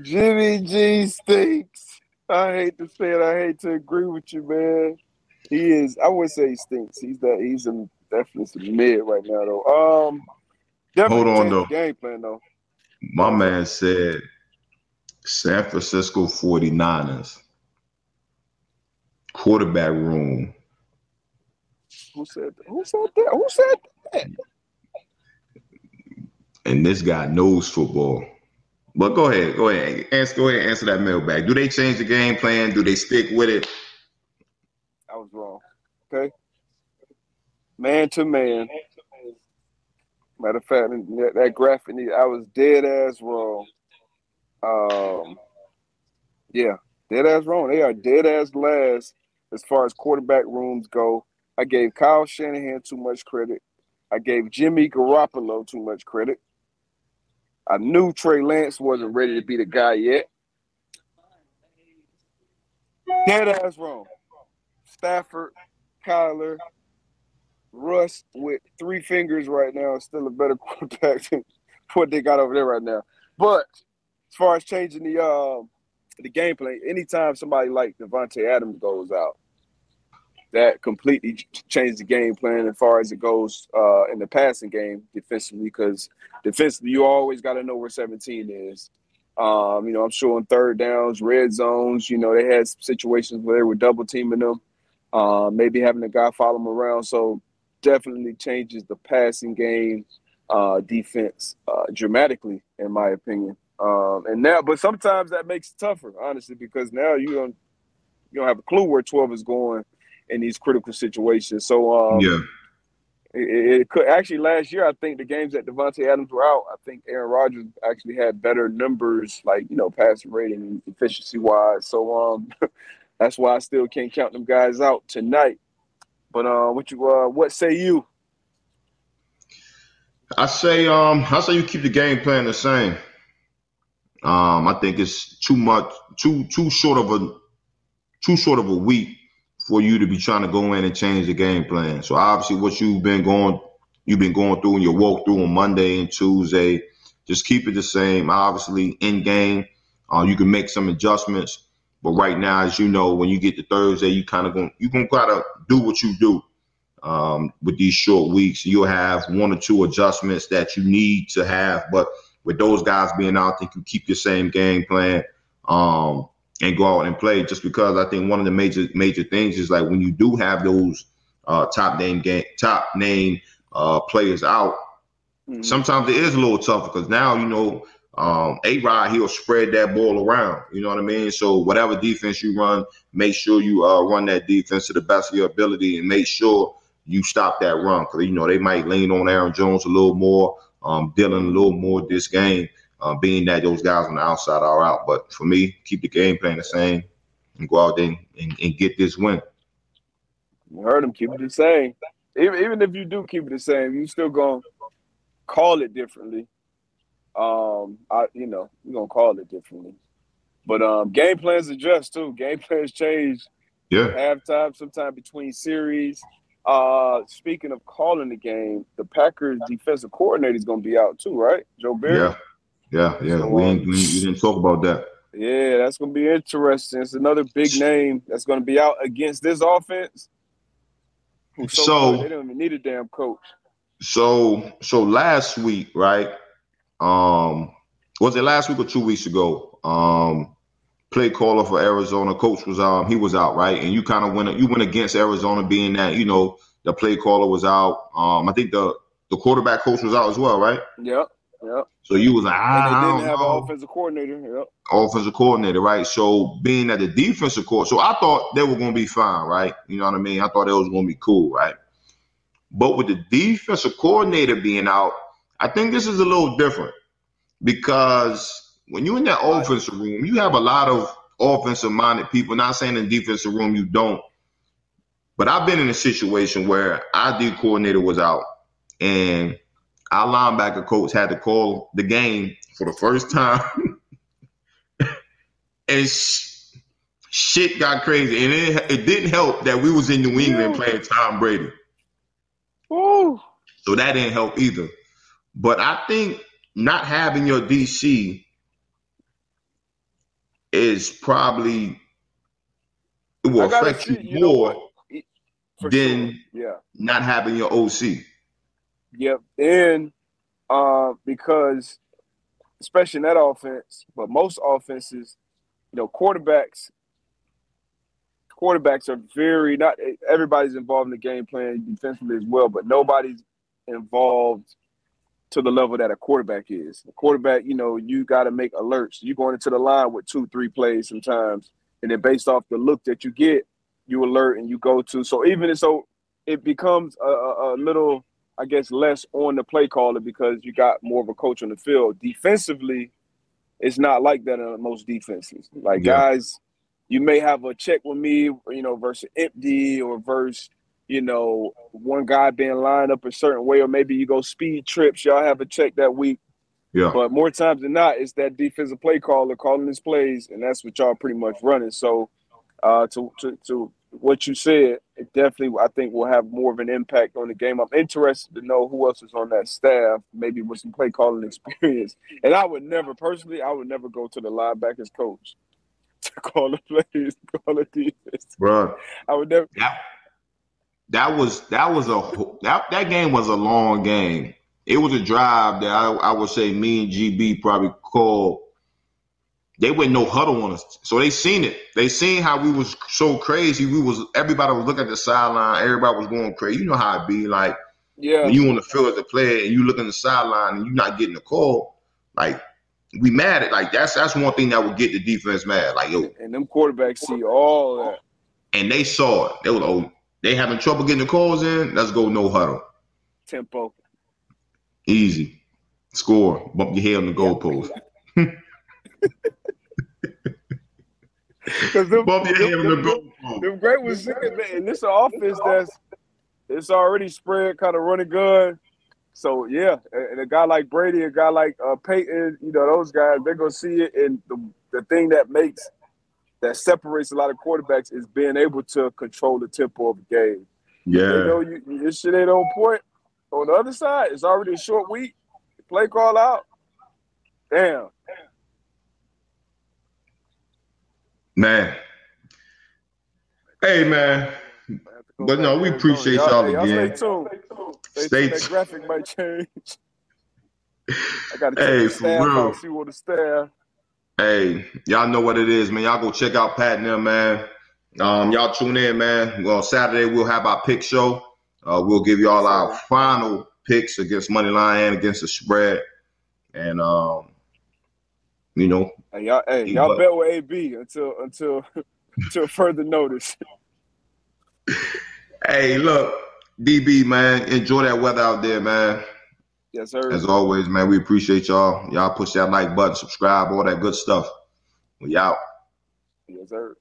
Jimmy G stinks. I hate to say it. I hate to agree with you, man. He is. I wouldn't say he stinks. He's that. He's a definitely some mid right now, though. Um, Hold on, though. Game plan, though. My man said San Francisco 49ers quarterback room. Who said that? Who said that? Who said that? and this guy knows football. But go ahead, go ahead, answer, go ahead, answer that mailbag. Do they change the game plan? Do they stick with it? I was wrong. Okay. Man to man. Matter of fact, that, that graphic, I was dead ass wrong. Um, yeah, dead ass wrong. They are dead ass last as far as quarterback rooms go. I gave Kyle Shanahan too much credit. I gave Jimmy Garoppolo too much credit. I knew Trey Lance wasn't ready to be the guy yet. Dead ass wrong. Stafford, Kyler, Russ with three fingers right now is still a better quarterback than what they got over there right now. But as far as changing the uh, the game plan, anytime somebody like Davante Adams goes out, that completely changed the game plan as far as it goes uh, in the passing game defensively. Because defensively, you always got to know where 17 is. Um, you know, I'm sure on third downs, red zones, you know, they had situations where they were double teaming them, uh, maybe having a guy follow them around. So definitely changes the passing game uh, defense uh, dramatically, in my opinion. Um, and now, but sometimes that makes it tougher, honestly, because now you don't you don't have a clue where 12 is going in these critical situations. So um, Yeah. it, it could actually last year. I think the games that Davante Adams were out, I think Aaron Rodgers actually had better numbers, like you know, passing rating and efficiency wise. So um, that's why I still can't count them guys out tonight. But uh, what you uh, what say you? I say um I say you keep the game plan the same. Um, I think it's too much, too too short of a too short of a week for you to be trying to go in and change the game plan. So obviously, what you've been going, you've been going through and you walk through on Monday and Tuesday, just keep it the same. Obviously, in game, uh, you can make some adjustments. But right now, as you know, when you get to Thursday, you kind of going you gonna gotta do what you do um, with these short weeks. You'll have one or two adjustments that you need to have, but with those guys being out, I think you keep your same game plan um, and go out and play. Just because I think one of the major major things is like when you do have those uh, top name game top name uh, players out, Mhm. sometimes it is a little tougher because now you know um, A-Rod he'll spread that ball around. You know what I mean? So whatever defense you run, make sure you uh, run that defense to the best of your ability and make sure you stop that run because you know they might lean on Aaron Jones a little more, um, Dillon a little more this game, uh, being that those guys on the outside are out. But for me, keep the game plan the same and go out there and, and, and get this win. You heard him. Keep it the same. Even even if you do keep it the same, you still gonna call it differently. Um, I you know you're gonna call it differently. But um, game plans adjust too. Game plans change Yeah, halftime, sometime between series. Uh, speaking of calling the game, the Packers defensive coordinator is going to be out too, right? Joe Barry. yeah, yeah, yeah. So, We, um, we, we didn't talk about that. Yeah, that's going to be interesting. It's another big name that's going to be out against this offense. who's So- they don't even need a damn coach. So so last week, right? Um was it last week or two weeks ago? Um play caller for Arizona, coach was um he was out, right? And you kind of went you went against Arizona being that, you know, the play caller was out. Um I think the the quarterback coach was out as well, right? Yep, yep. So you was like, And ah, they I didn't don't have know an offensive coordinator. Yep. offensive coordinator, right? So being that the defensive court, so I thought they were going to be fine, right? You know what I mean? I thought it was going to be cool, right? But with the defensive coordinator being out, I think this is a little different because when you're in that Right. offensive room, you have a lot of offensive minded people. Not saying in the defensive room you don't, but I've been in a situation where our D coordinator was out and our linebacker coach had to call the game for the first time and sh- shit got crazy. And it, it didn't help that we was in New England playing Tom Brady, Woo. so that didn't help either. But I think not having your DC is probably it will affect you you more Then- sure. Yeah. not having your OC. Yep. And uh, because especially in that offense, but most offenses, you know, quarterbacks quarterbacks are very not everybody's involved in the game plan defensively as well, but nobody's involved to the level that a quarterback is. A quarterback, you know, you got to make alerts. You're going into the line with two, three plays sometimes, and then based off the look that you get, you alert and you go to. So even so, it becomes a, a, a little, I guess, less on the play caller because you got more of a coach on the field. Defensively, it's not like that in most defenses. Like Yeah. guys, you may have a check with me, you know, versus empty or versus, you know, one guy being lined up a certain way, or maybe you go speed trips. Y'all have a check that week. Yeah. But more times than not, it's that defensive play caller calling his plays, and that's what y'all pretty much running. So uh, to, to to what you said, it definitely I think will have more of an impact on the game. I'm interested to know who else is on that staff, maybe with some play calling experience. And I would never personally, I would never go to the linebackers coach to call the plays, call the defense. Bro, I would never. that that was that was a that that game was a long game. It was a drive that I, I would say me and GB probably called. They went no huddle on us, so they seen it. They seen how we was so crazy. We was everybody was looking at the sideline. Everybody was going crazy. You know how it be like Yeah, when you on the field as a player and you look in the sideline and you're not getting the call. Like we mad at like that's that's one thing that would get the defense mad. Like yo, and them quarterbacks see all that. and they saw it. They were oh they having trouble getting the calls in. Let's go no huddle. tempo. Easy. Score. Bump your head on the goalpost. Because them, Bump your head on the them, goalpost. them great was man, and this an offense that's it's already spread, kind of running good. So yeah, and a guy like Brady, a guy like uh, Peyton, you know those guys, they're gonna see it. And the the thing that makes that separates a lot of quarterbacks is being able to control the tempo of the game. Yeah. know you, this shit ain't on point. On the other side, it's already a short week. Play call out. Damn. Man. Hey man. I have to go But no, we appreciate y'all hey, again. Stay tuned. Stay, Stay tuned. That graphic might change. I gotta check Hey, the for staff real. out, see what the staff. Hey, y'all know what it is, man. Y'all go check out Pat and them, man. Um, y'all tune in, man. Well, Saturday we'll have our pick show. Uh, we'll give y'all our final picks against money line and against the spread. And um, you know, Hey, y'all, hey, y'all what? bet with AB until until until further notice. hey, look, DB, man, enjoy that weather out there, man. Yes, sir. As always, man, we appreciate y'all. Y'all push that like button, subscribe, all that good stuff. We out. Yes, sir.